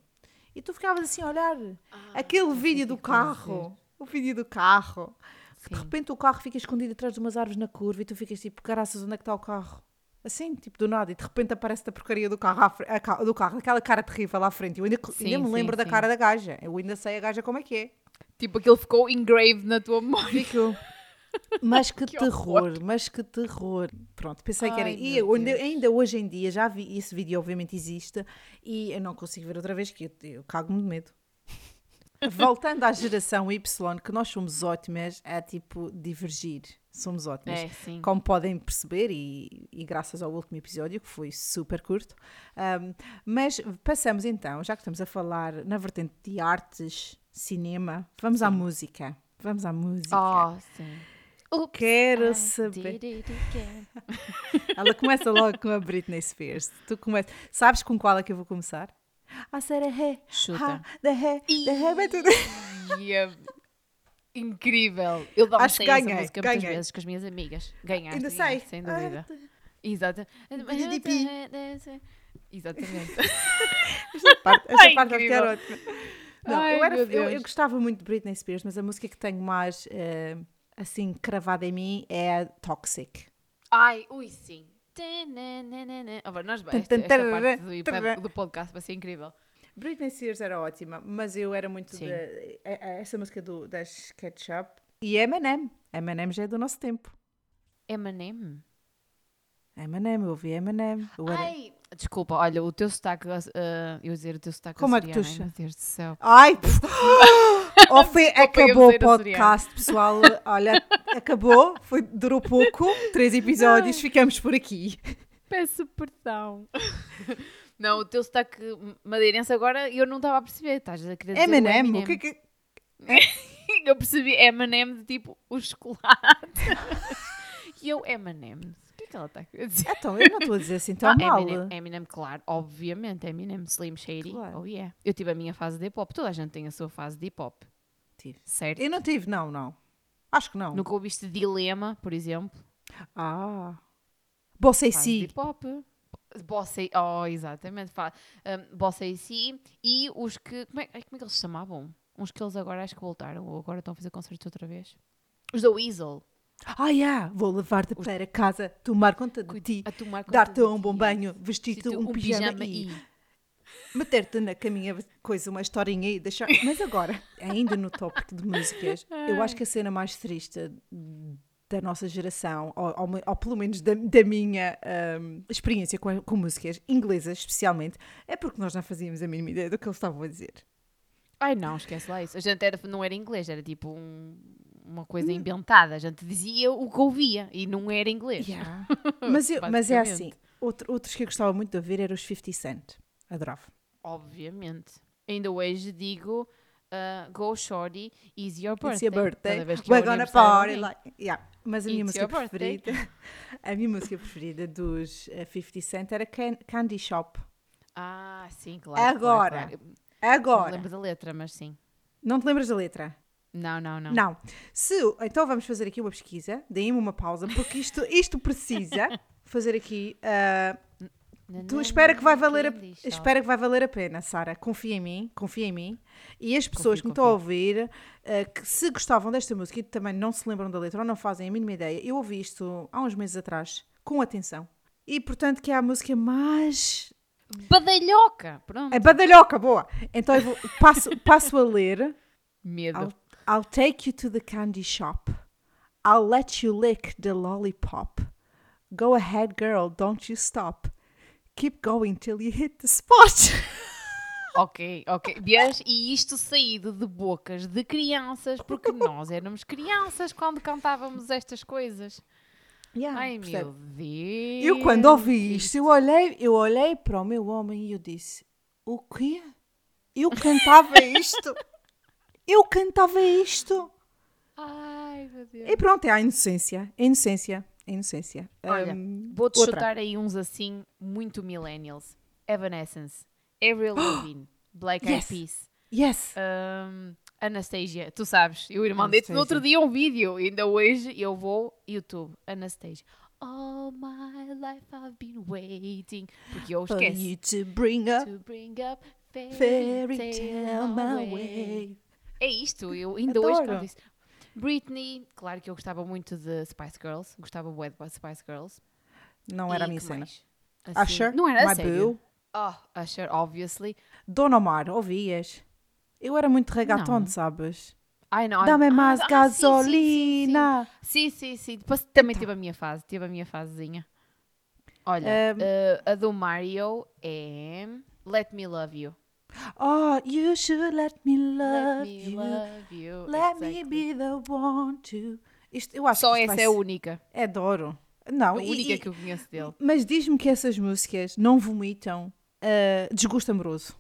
[SPEAKER 1] E tu ficavas assim a olhar ah, aquele vídeo do carro, o vídeo do carro. Sim. De repente o carro fica escondido atrás de umas árvores na curva e tu ficas tipo, caraças, onde é que está o carro? Assim, tipo, do nada, e de repente aparece a porcaria do carro, do carro, aquela cara terrível lá à frente. Eu ainda, sim, ainda me lembro sim. da cara da gaja. Eu ainda sei a gaja como é que é.
[SPEAKER 2] Tipo, aquilo ficou engraved na tua memória. Ficou.
[SPEAKER 1] Mas que, que terror, horror. mas que terror. Pronto, pensei Ai, que era. E eu, ainda, ainda, hoje em dia já vi, esse vídeo obviamente existe e eu não consigo ver outra vez que eu, eu cago-me de medo. Voltando à geração Y, que nós somos ótimas a tipo divergir. Somos ótimas. É, Como podem perceber, e, e, graças ao último episódio, que foi super curto. Um, mas passamos então, já que estamos a falar na vertente de artes cinema, vamos à música. Vamos à música.
[SPEAKER 2] Oh, sim.
[SPEAKER 1] Oops, Quero I saber. Ela começa logo com a Britney Spears. Tu começa... Sabes com qual é que eu vou começar? A ser a ré.
[SPEAKER 2] Chuta.
[SPEAKER 1] Da ré. vai tudo.
[SPEAKER 2] Ia- Incrível. Eu
[SPEAKER 1] Acho que
[SPEAKER 2] essa
[SPEAKER 1] ganhei,
[SPEAKER 2] música muitas
[SPEAKER 1] ganhei.
[SPEAKER 2] vezes com as minhas amigas. Ganhaste,
[SPEAKER 1] Ainda sei.
[SPEAKER 2] sem dúvida. Exato. Exatamente.
[SPEAKER 1] Esta parte, esta parte
[SPEAKER 2] incrível.
[SPEAKER 1] ótima. Não,
[SPEAKER 2] Ai,
[SPEAKER 1] eu, era- eu- eu gostava muito de Britney Spears, mas a música que tenho mais eh, assim cravada em mim é a Toxic.
[SPEAKER 2] Ai, ui, sim. Oh, nós, esta, esta parte do, do podcast vai ser incrível.
[SPEAKER 1] Britney Spears era ótima, mas eu era muito de eh, eh, essa música do, das Ketchup e Eminem. Eminem já é do nosso tempo.
[SPEAKER 2] Eminem?
[SPEAKER 1] Eminem, eu ouvi Eminem. Eu era...
[SPEAKER 2] Ai, desculpa, olha, o teu sotaque, uh, eu dizer o teu sotaque
[SPEAKER 1] Como é que tu
[SPEAKER 2] açoriano, ai,
[SPEAKER 1] cha-
[SPEAKER 2] meu Deus do céu.
[SPEAKER 1] Ai,
[SPEAKER 2] eu
[SPEAKER 1] acabou o
[SPEAKER 2] dizer
[SPEAKER 1] podcast, pessoal. Olha, acabou, foi, durou pouco, três episódios, ficamos por aqui.
[SPEAKER 2] Peço perdão. Não, o teu sotaque madeirense agora eu não estava a perceber. Estás a querer dizer o
[SPEAKER 1] Eminem,
[SPEAKER 2] Eminem.
[SPEAKER 1] o que é que.
[SPEAKER 2] Eu percebi Eminem de tipo o chocolate. e eu, Eminem. Que é ela está a dizer?
[SPEAKER 1] Então, eu não estou a dizer assim tão
[SPEAKER 2] Ah,
[SPEAKER 1] mal.
[SPEAKER 2] Eminem, Eminem, claro, obviamente, Eminem, Slim Shady,
[SPEAKER 1] Claro.
[SPEAKER 2] oh yeah. Eu tive a minha fase de hip-hop, toda a gente tem a sua fase de hip-hop,
[SPEAKER 1] Tive.
[SPEAKER 2] certo?
[SPEAKER 1] Eu não tive, não, não. Acho que não.
[SPEAKER 2] Nunca ouviste Dilema, por exemplo,
[SPEAKER 1] Ah. Bossa
[SPEAKER 2] de
[SPEAKER 1] si.
[SPEAKER 2] hip-hop. Bossa, oh, exatamente, um, Bossa AC e os que, como é, como é que eles se chamavam? Uns que eles agora acho que voltaram, ou agora estão a fazer concertos outra vez. Os da Weasel,
[SPEAKER 1] Ah, yeah. Vou levar-te para casa, tomar conta de ti, dar-te um bom banho, vestir-te
[SPEAKER 2] Vestir-te
[SPEAKER 1] um, pijama, e
[SPEAKER 2] e...
[SPEAKER 1] meter-te na caminha, coisa, uma historinha e deixar. Mas agora, ainda no tópico de músicas, eu acho que a cena mais triste da nossa geração, ou, ou, ou pelo menos da, da minha hum, experiência com, com músicas inglesas, especialmente, é porque nós não fazíamos a mínima ideia do que eles estavam a dizer.
[SPEAKER 2] Ai não, esquece lá isso. A gente era, não era inglês, era tipo um- uma
[SPEAKER 1] Hum.
[SPEAKER 2] coisa inventada. A gente dizia o que ouvia e não era inglês.
[SPEAKER 1] Yeah. Mas, eu- mas é assim, outro- outros que eu gostava muito de ouvir eram os 50 Cent. Adorava.
[SPEAKER 2] Obviamente. Ainda hoje digo uh, Go Shorty, is your birthday.
[SPEAKER 1] It's your birthday. We're gonna party like. Yeah. Mas a minha
[SPEAKER 2] It's
[SPEAKER 1] música preferida, a minha música preferida dos eh, 50 Cent era Can- Candy Shop.
[SPEAKER 2] Ah, sim, claro. claro,
[SPEAKER 1] Agora.
[SPEAKER 2] claro. Eu Não
[SPEAKER 1] Agora,
[SPEAKER 2] lembro da letra, mas sim.
[SPEAKER 1] não te lembras da letra?
[SPEAKER 2] Não, não, não.
[SPEAKER 1] Não. Se, então vamos fazer aqui uma pesquisa, deem-me uma pausa, porque isto, isto precisa fazer aqui. ah, tu espera que vai valer a, espera que vai valer a pena, Sara. Confia em mim, confia em mim. E as pessoas
[SPEAKER 2] Confio,
[SPEAKER 1] que me estão a ouvir, ah, que se gostavam desta música e também não se lembram da letra ou não fazem a mínima ideia, eu ouvi isto há uns meses atrás, com atenção. E portanto que é a música mais
[SPEAKER 2] Badalhoca! Pronto.
[SPEAKER 1] É badalhoca, boa. Então eu vou- passo, passo a ler.
[SPEAKER 2] Medo.
[SPEAKER 1] I'll, I'll take you to the candy shop. I'll let you lick the lollipop. Go ahead, girl, don't you stop. Keep going till you hit the spot.
[SPEAKER 2] Ok, ok. Vês? E isto saído de bocas de crianças, porque nós éramos crianças quando cantávamos estas coisas.
[SPEAKER 1] Yeah,
[SPEAKER 2] Ai
[SPEAKER 1] percebe?
[SPEAKER 2] meu Deus.
[SPEAKER 1] Eu quando ouvi isto, eu olhei, eu olhei para o meu homem e eu disse: O quê? Eu cantava isto? Eu cantava isto?
[SPEAKER 2] Ai meu Deus.
[SPEAKER 1] E pronto, é a inocência. A inocência. A inocência.
[SPEAKER 2] Olha,
[SPEAKER 1] Hum,
[SPEAKER 2] Vou-te chutar aí uns assim, muito millennials. Evanescence, Avril Lavigne, Black Eyed
[SPEAKER 1] Yes.
[SPEAKER 2] Peas,
[SPEAKER 1] Yes.
[SPEAKER 2] um, Anastasia. Tu sabes, eu mandei-te no outro dia um vídeo. Ainda hoje eu vou YouTube, Anastasia. All my life I've been waiting. Porque eu
[SPEAKER 1] For
[SPEAKER 2] esqueço.
[SPEAKER 1] you to bring up
[SPEAKER 2] To bring up fairy,
[SPEAKER 1] fairy
[SPEAKER 2] tale
[SPEAKER 1] my
[SPEAKER 2] way. É isto, eu ainda hoje
[SPEAKER 1] Adoro.
[SPEAKER 2] quando disse. Britney, claro que eu gostava muito de Spice Girls, gostava bué de Spice Girls.
[SPEAKER 1] Não era
[SPEAKER 2] E
[SPEAKER 1] a minha cena.
[SPEAKER 2] Assim,
[SPEAKER 1] Usher,
[SPEAKER 2] não era a
[SPEAKER 1] My
[SPEAKER 2] sério.
[SPEAKER 1] Boo,
[SPEAKER 2] Oh, Usher, obviously.
[SPEAKER 1] Dona Omar, ouvias? Eu era muito reggaeton,
[SPEAKER 2] Não.
[SPEAKER 1] sabes?
[SPEAKER 2] Ai, não.
[SPEAKER 1] Dá-me
[SPEAKER 2] ah,
[SPEAKER 1] mais
[SPEAKER 2] ah, sim, sim, sim,
[SPEAKER 1] gasolina.
[SPEAKER 2] Sim, sim, sim. Depois também tive a minha fase, tive a minha fasezinha. Olha,
[SPEAKER 1] Um,
[SPEAKER 2] eh, a do Mario é Let Me Love You.
[SPEAKER 1] Oh, you should let me love
[SPEAKER 2] Let me
[SPEAKER 1] you.
[SPEAKER 2] love you.
[SPEAKER 1] Let me
[SPEAKER 2] exactly.
[SPEAKER 1] be the one to. Isto, eu acho
[SPEAKER 2] Só
[SPEAKER 1] que
[SPEAKER 2] essa
[SPEAKER 1] vai
[SPEAKER 2] é a única.
[SPEAKER 1] Adoro. Não,
[SPEAKER 2] A
[SPEAKER 1] e-
[SPEAKER 2] única
[SPEAKER 1] e-
[SPEAKER 2] que eu conheço dele.
[SPEAKER 1] Mas diz-me que essas músicas não vomitam ah, desgosto amoroso.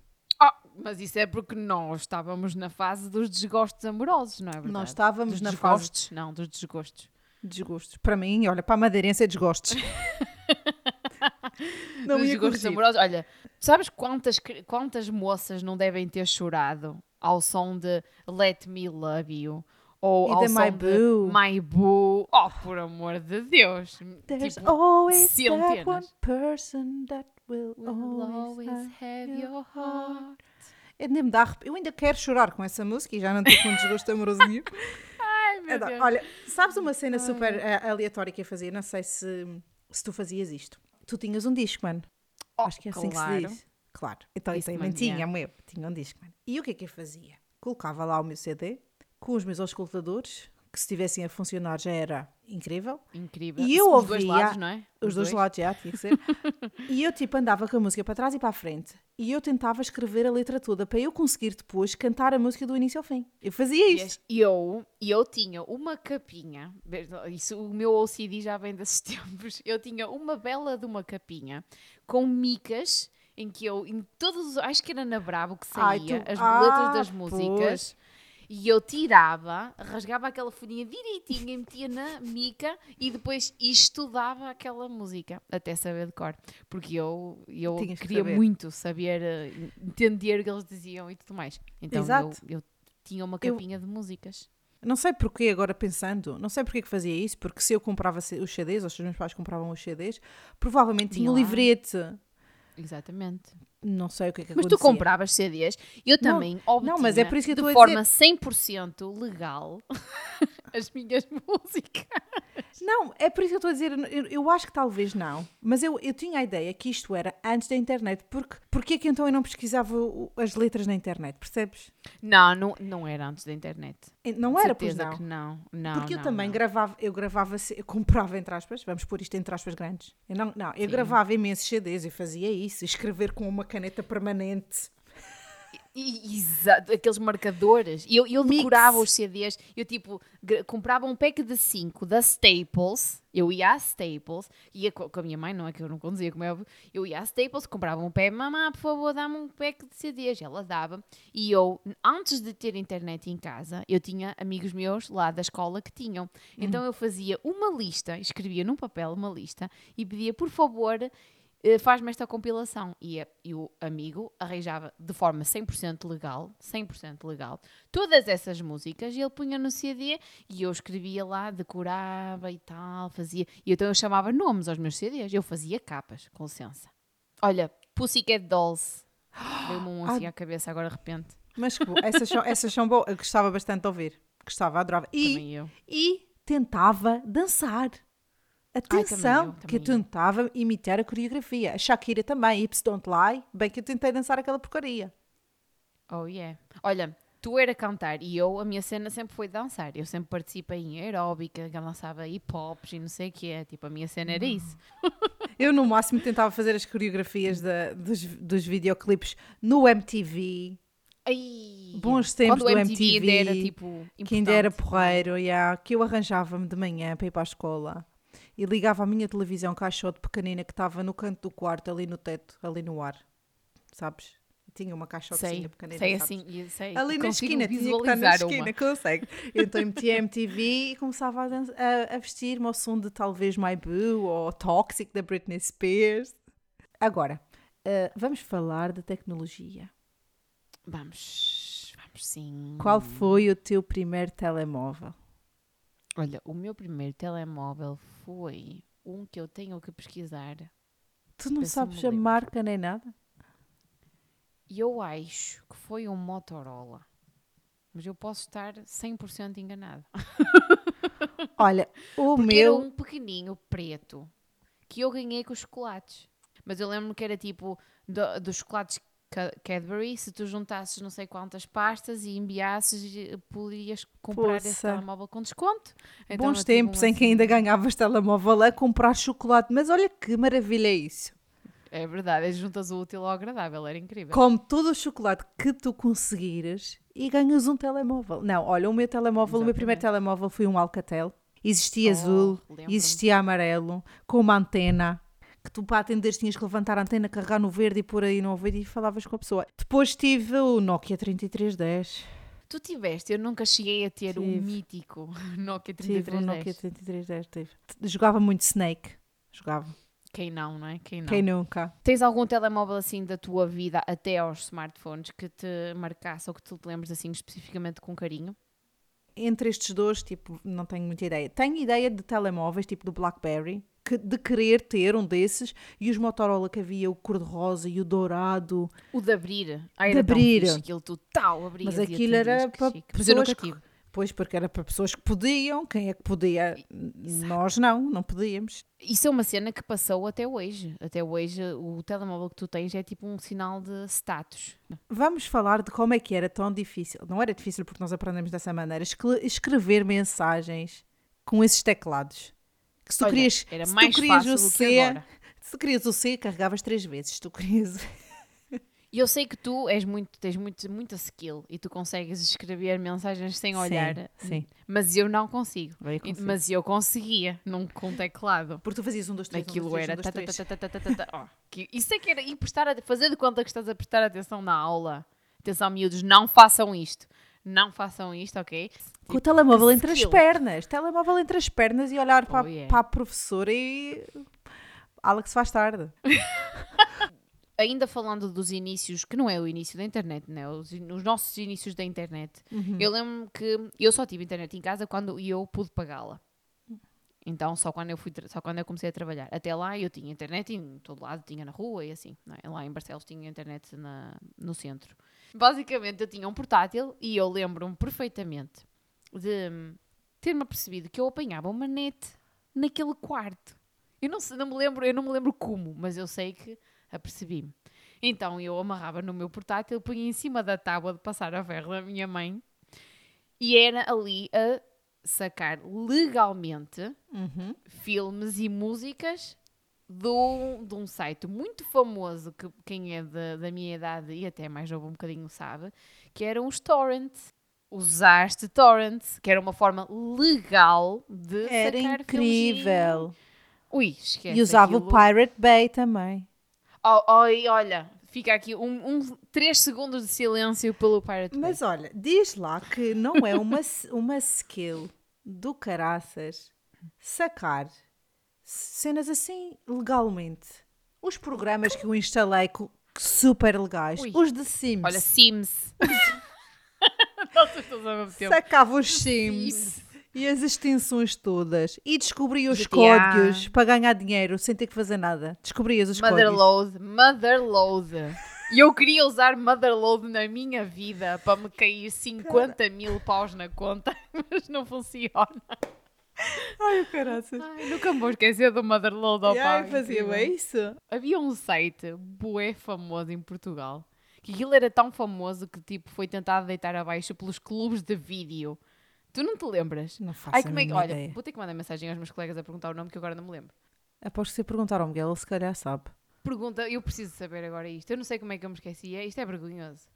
[SPEAKER 2] Mas isso é porque nós estávamos na fase dos desgostos amorosos, não é verdade?
[SPEAKER 1] Nós estávamos
[SPEAKER 2] dos
[SPEAKER 1] na fase
[SPEAKER 2] desgostos. Não, dos desgostos.
[SPEAKER 1] de desgostos. Para mim, olha, para a madeirense é desgostos. Não
[SPEAKER 2] Dos
[SPEAKER 1] ia
[SPEAKER 2] gostos
[SPEAKER 1] corrigir.
[SPEAKER 2] amorosos. Olha, sabes quantas, quantas moças não devem ter chorado ao som de Let Me Love You? Ou
[SPEAKER 1] E
[SPEAKER 2] ao som
[SPEAKER 1] My
[SPEAKER 2] de
[SPEAKER 1] Boo.
[SPEAKER 2] My Boo. Oh, por amor de Deus.
[SPEAKER 1] There's
[SPEAKER 2] Tipo,
[SPEAKER 1] always that
[SPEAKER 2] centenas.
[SPEAKER 1] one person that will,
[SPEAKER 2] Will
[SPEAKER 1] always,
[SPEAKER 2] always have your heart.
[SPEAKER 1] Eu, nem me dá arrep- eu ainda quero chorar com essa música e já não estou com desgosto amoroso nenhum.
[SPEAKER 2] Ai, meu
[SPEAKER 1] Adoro.
[SPEAKER 2] Deus.
[SPEAKER 1] Olha, sabes uma cena super eh, aleatória que eu fazia? Não sei se, se tu fazias isto. Tu tinhas um disco, mano.
[SPEAKER 2] Oh,
[SPEAKER 1] Acho que é assim
[SPEAKER 2] claro.
[SPEAKER 1] que se diz. Claro. Então isso aí
[SPEAKER 2] Discman,
[SPEAKER 1] tinha, meu. Tinha um disco, mano. E o que é que eu fazia? Colocava lá o meu CD com os meus auscultadores, que se estivessem a funcionar já era incrível.
[SPEAKER 2] Incrível.
[SPEAKER 1] E eu
[SPEAKER 2] Os dois
[SPEAKER 1] ouvia-
[SPEAKER 2] lados, não é?
[SPEAKER 1] Os, dois, lados já, tinha que ser. e eu tipo andava com a música para trás e para a frente. E eu tentava escrever a letra toda para eu conseguir depois cantar a música do início ao fim. Eu fazia isto.
[SPEAKER 2] E eu, eu tinha uma capinha, isso, o meu OCD já vem desses tempos, eu tinha uma bela de uma capinha com micas em que eu, em todos, os- acho que era na Bravo que
[SPEAKER 1] Ai,
[SPEAKER 2] saía,
[SPEAKER 1] tu-
[SPEAKER 2] as
[SPEAKER 1] Ah,
[SPEAKER 2] letras das
[SPEAKER 1] pois.
[SPEAKER 2] E eu tirava, rasgava aquela folhinha direitinho e metia na mica e depois estudava aquela música até saber de cor, porque eu, eu
[SPEAKER 1] Tinhas que
[SPEAKER 2] queria
[SPEAKER 1] saber.
[SPEAKER 2] muito saber, eh, entender o que eles diziam e tudo mais. Então
[SPEAKER 1] Exato.
[SPEAKER 2] eu, eu tinha uma
[SPEAKER 1] Eu-
[SPEAKER 2] capinha de músicas.
[SPEAKER 1] Não sei porquê, agora pensando, não sei porquê que fazia isso, porque se eu comprava os CDs, ou se os meus pais compravam os CDs, provavelmente tinha um livrete.
[SPEAKER 2] Exatamente.
[SPEAKER 1] Não sei o que é que
[SPEAKER 2] Mas tu
[SPEAKER 1] acontecia.
[SPEAKER 2] compravas CDs. Eu
[SPEAKER 1] Não,
[SPEAKER 2] também obtinha
[SPEAKER 1] não, mas é por isso que eu
[SPEAKER 2] de
[SPEAKER 1] a
[SPEAKER 2] forma 100% legal as minhas músicas.
[SPEAKER 1] Não, é por isso que eu estou a dizer, eu, eu acho que talvez não, mas eu, eu tinha a ideia que isto era antes da internet, porque porque é que então eu não pesquisava o- as letras na internet, percebes?
[SPEAKER 2] Não, não, não era antes da internet.
[SPEAKER 1] Não era, pois
[SPEAKER 2] Certeza
[SPEAKER 1] não.
[SPEAKER 2] que não. não
[SPEAKER 1] Porque eu
[SPEAKER 2] não,
[SPEAKER 1] também
[SPEAKER 2] não.
[SPEAKER 1] gravava, eu gravava, eu comprava entre aspas, vamos pôr isto entre aspas grandes. Eu não, não, eu gravava imensos CDs, eu fazia isso, escrever com uma caneta permanente.
[SPEAKER 2] Exato, aqueles marcadores. E eu, eu
[SPEAKER 1] Mix.
[SPEAKER 2] decorava os CDs. Eu, tipo, comprava um pack de 5 da Staples. Eu ia à Staples. Ia co- com a minha mãe, não é que eu não conduzia, como é óbvio. Eu ia à Staples, comprava um pack. Mamá, por favor, dá-me um pack de CDs. Ela dava. E eu, antes de ter internet em casa, eu tinha amigos meus lá da escola que tinham. Então eu fazia uma lista, escrevia num papel uma lista e pedia, por favor, faz-me esta compilação. E, e o amigo arranjava de forma 100% legal, 100% legal, todas essas músicas e ele punha no CD e eu escrevia lá, decorava e tal, fazia. E então eu chamava nomes aos meus CDs, eu fazia capas, com licença. Olha, Pussycat Dolls. Veio-me um assim à cabeça agora de repente.
[SPEAKER 1] Mas essas são, essas são boas, eu gostava bastante de ouvir, gostava, adorava. E, e tentava dançar. Atenção,
[SPEAKER 2] também eu,
[SPEAKER 1] que eu
[SPEAKER 2] também
[SPEAKER 1] tentava imitar a coreografia. A Shakira também, Hips Don't Lie, bem que eu tentei dançar aquela porcaria.
[SPEAKER 2] Oh yeah. Olha, tu era cantar e eu, a minha cena sempre foi dançar. Eu sempre participei em aeróbica, que eu dançava hip hops e não sei o que é. Tipo, a minha cena era isso.
[SPEAKER 1] Eu, no máximo, tentava fazer as coreografias da- dos, dos videoclipes no MTV,
[SPEAKER 2] Ai,
[SPEAKER 1] Bons tempos do
[SPEAKER 2] MTV, ainda era
[SPEAKER 1] MTV,
[SPEAKER 2] tipo.
[SPEAKER 1] que ainda era porreiro, yeah, que eu arranjava-me de manhã para ir para a escola e ligava a minha televisão caixote pequenina que estava no canto do quarto, ali no teto, ali no ar, sabes? Tinha uma caixotezinha pequenina,
[SPEAKER 2] sei
[SPEAKER 1] sabes?
[SPEAKER 2] assim, sei.
[SPEAKER 1] Ali na esquina, tinha que estar na esquina,
[SPEAKER 2] uma.
[SPEAKER 1] consegue. Então metia MTV e começava a, a, a vestir-me ao som de talvez My Boo ou Toxic da Britney Spears. Agora, eh, vamos falar de tecnologia.
[SPEAKER 2] Vamos, vamos sim.
[SPEAKER 1] Qual foi o teu primeiro telemóvel?
[SPEAKER 2] Olha, o meu primeiro telemóvel foi um que eu tenho que pesquisar.
[SPEAKER 1] Tu não sabes a marca nem nada?
[SPEAKER 2] E eu acho que foi um Motorola. Mas eu posso estar 100% enganada.
[SPEAKER 1] Olha, o
[SPEAKER 2] Porque
[SPEAKER 1] meu.
[SPEAKER 2] era um pequeninho preto que eu ganhei com os chocolates. Mas eu lembro que era tipo do- dos chocolates Cadbury. Se tu juntasses não sei quantas pastas e enviasses, eh, podias comprar esse
[SPEAKER 1] Poça.
[SPEAKER 2] telemóvel com desconto. Então
[SPEAKER 1] Bons
[SPEAKER 2] um
[SPEAKER 1] tempos em que
[SPEAKER 2] assim.
[SPEAKER 1] ainda ganhavas telemóvel a comprar chocolate, mas olha que maravilha é isso.
[SPEAKER 2] É verdade, é juntas o útil ao agradável, era incrível.
[SPEAKER 1] Come todo o chocolate que tu conseguires e ganhas um telemóvel. Não, olha, o meu telemóvel, o meu primeiro
[SPEAKER 2] Exatamente.
[SPEAKER 1] telemóvel foi um Alcatel. Existia
[SPEAKER 2] Oh,
[SPEAKER 1] azul, existia amarelo, com uma antena. Que tu para atenderes tinhas que levantar a antena, carregar no verde e pôr aí no ouvido e falavas com a pessoa. Depois tive o Nokia 3310.
[SPEAKER 2] Tu tiveste, eu nunca cheguei a ter um
[SPEAKER 1] Tive.
[SPEAKER 2] mítico Nokia
[SPEAKER 1] Tive o
[SPEAKER 2] 3310.
[SPEAKER 1] Nokia 3310. Tive. Jogava muito Snake. Jogava.
[SPEAKER 2] Quem não, não é? Quem não?
[SPEAKER 1] Quem nunca?
[SPEAKER 2] Tens algum telemóvel assim da tua vida até aos smartphones que te marcasse ou que tu te lembres assim especificamente com carinho?
[SPEAKER 1] Entre estes dois, tipo, não tenho muita ideia. Tenho ideia de telemóveis, tipo do BlackBerry, que, de querer ter um desses, e os Motorola que havia, o cor-de-rosa e o dourado.
[SPEAKER 2] O de abrir.
[SPEAKER 1] De
[SPEAKER 2] era tão
[SPEAKER 1] abrir.
[SPEAKER 2] fixe, aquilo tu tal abrias
[SPEAKER 1] Mas aquilo era para pessoas que-. Pois, porque era para pessoas que podiam, quem é que podia? Nós não, não podíamos.
[SPEAKER 2] Isso é uma cena que passou até hoje. Até hoje o telemóvel que tu tens é tipo um sinal de status.
[SPEAKER 1] Vamos falar de como é que era tão difícil. Não era difícil porque nós aprendemos dessa maneira. escre- Escrever mensagens com esses teclados. Que se tu
[SPEAKER 2] Olha,
[SPEAKER 1] querias,
[SPEAKER 2] era
[SPEAKER 1] se tu
[SPEAKER 2] mais
[SPEAKER 1] querias
[SPEAKER 2] fácil
[SPEAKER 1] o
[SPEAKER 2] do que
[SPEAKER 1] C,
[SPEAKER 2] agora.
[SPEAKER 1] se tu querias o C, carregavas três vezes. Se tu querias.
[SPEAKER 2] E eu sei que tu és muito, tens muito, muita skill e tu consegues escrever mensagens sem olhar.
[SPEAKER 1] sim.
[SPEAKER 2] Mas eu não consigo.
[SPEAKER 1] Vai
[SPEAKER 2] E-
[SPEAKER 1] conseguir.
[SPEAKER 2] Mas eu conseguia, num com teclado.
[SPEAKER 1] Porque tu fazias um, dois, três,
[SPEAKER 2] Aquilo era.
[SPEAKER 1] um, dois,
[SPEAKER 2] Isso é que era. E prestar, a- fazer de conta que estás a prestar atenção na aula. Atenção, miúdos, não façam isto. Não façam isto, ok?
[SPEAKER 1] Com o telemóvel
[SPEAKER 2] que
[SPEAKER 1] entre as
[SPEAKER 2] skill.
[SPEAKER 1] pernas. Telemóvel entre as pernas e olhar para,
[SPEAKER 2] Oh, yeah.
[SPEAKER 1] para a professora e. Alex faz tarde.
[SPEAKER 2] Ainda falando dos inícios, que não é o início da internet, né? Os, os nossos inícios da internet.
[SPEAKER 1] Uhum.
[SPEAKER 2] Eu lembro que eu só tive internet em casa quando eu pude pagá-la. Então, só quando, eu fui só quando eu comecei a trabalhar. Até lá eu tinha internet em todo lado, tinha na rua e assim. é? Lá em Barcelos tinha internet na, no centro. Basicamente, eu tinha um portátil e eu lembro-me perfeitamente de ter-me apercebido que eu apanhava uma net naquele quarto. Eu não, sei, não me lembro, eu não me lembro como, mas eu sei que apercebi-me. Então eu amarrava no meu portátil, punha em cima da tábua de passar a ferro da minha mãe e era ali a sacar legalmente
[SPEAKER 1] Uhum.
[SPEAKER 2] filmes e músicas do, de um site muito famoso que quem é da, da minha idade e até mais novo um bocadinho sabe, que eram os torrents. Usaste torrents, que era uma forma legal de
[SPEAKER 1] Era incrível.
[SPEAKER 2] Ui, esquece.
[SPEAKER 1] E usava
[SPEAKER 2] aquilo.
[SPEAKER 1] o Pirate Bay também.
[SPEAKER 2] Oh, oh, e olha, fica aqui um, um, três segundos de silêncio pelo Pirate Bay.
[SPEAKER 1] Mas olha, diz lá que não é uma, uma skill do caraças sacar cenas assim legalmente. Os programas que eu instalei co- super legais,
[SPEAKER 2] Ui.
[SPEAKER 1] os de Sims,
[SPEAKER 2] Olha, Sims.
[SPEAKER 1] Sacava os Sims,
[SPEAKER 2] Sims.
[SPEAKER 1] e as extensões todas e descobria os
[SPEAKER 2] GTA.
[SPEAKER 1] códigos para ganhar dinheiro sem ter que fazer nada. Descobrias os códigos.
[SPEAKER 2] Motherload, Motherload. E eu queria usar Motherload na minha vida para me cair 50 mil paus na conta, mas não funciona.
[SPEAKER 1] Ai, caraças.
[SPEAKER 2] Ai, nunca me vou esquecer do Motherload, opa.
[SPEAKER 1] Ai, fazia bem isso.
[SPEAKER 2] Havia um site bué famoso em Portugal que aquilo era tão famoso que tipo foi tentado deitar abaixo pelos clubes de vídeo. Tu não te lembras?
[SPEAKER 1] Não faço
[SPEAKER 2] Ai, como é que. Olha,
[SPEAKER 1] ideia.
[SPEAKER 2] vou ter que mandar mensagem aos meus colegas a perguntar o nome que agora não me lembro.
[SPEAKER 1] Aposto que se perguntar ao Miguel, ele se calhar sabe.
[SPEAKER 2] Pergunta, eu preciso saber agora isto. Eu não sei como é que eu me esqueci. É, isto é vergonhoso.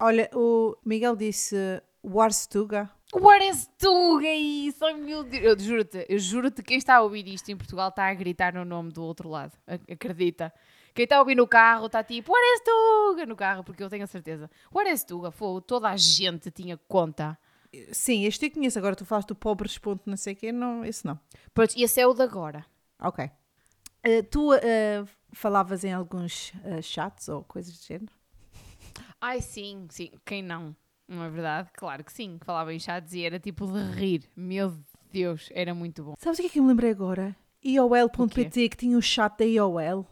[SPEAKER 1] Olha, o Miguel disse Warstuga.
[SPEAKER 2] What is Tuga isso? Ai meu Deus. Eu juro-te, eu juro-te, quem está a ouvir isto em Portugal está a gritar no nome do outro lado. Ac- Acredita. Quem está a ouvir no carro está tipo, What is Tuga? No carro, porque eu tenho a certeza. What is Tuga? Foi, toda a gente tinha conta.
[SPEAKER 1] Sim, este eu conheço. Agora tu falaste do pobres ponto não sei o quê. Não, esse não.
[SPEAKER 2] Pronto, esse é o de agora.
[SPEAKER 1] Ok. Eh, tu eh, falavas em alguns eh, chats ou coisas do género?
[SPEAKER 2] Ai sim, sim. Quem não? Não é verdade? Claro que sim. Falava em chats e era tipo de rir. Meu Deus, era muito bom.
[SPEAKER 1] Sabes o que é que eu me lembrei agora? IOL.pt que tinha o chat da IOL.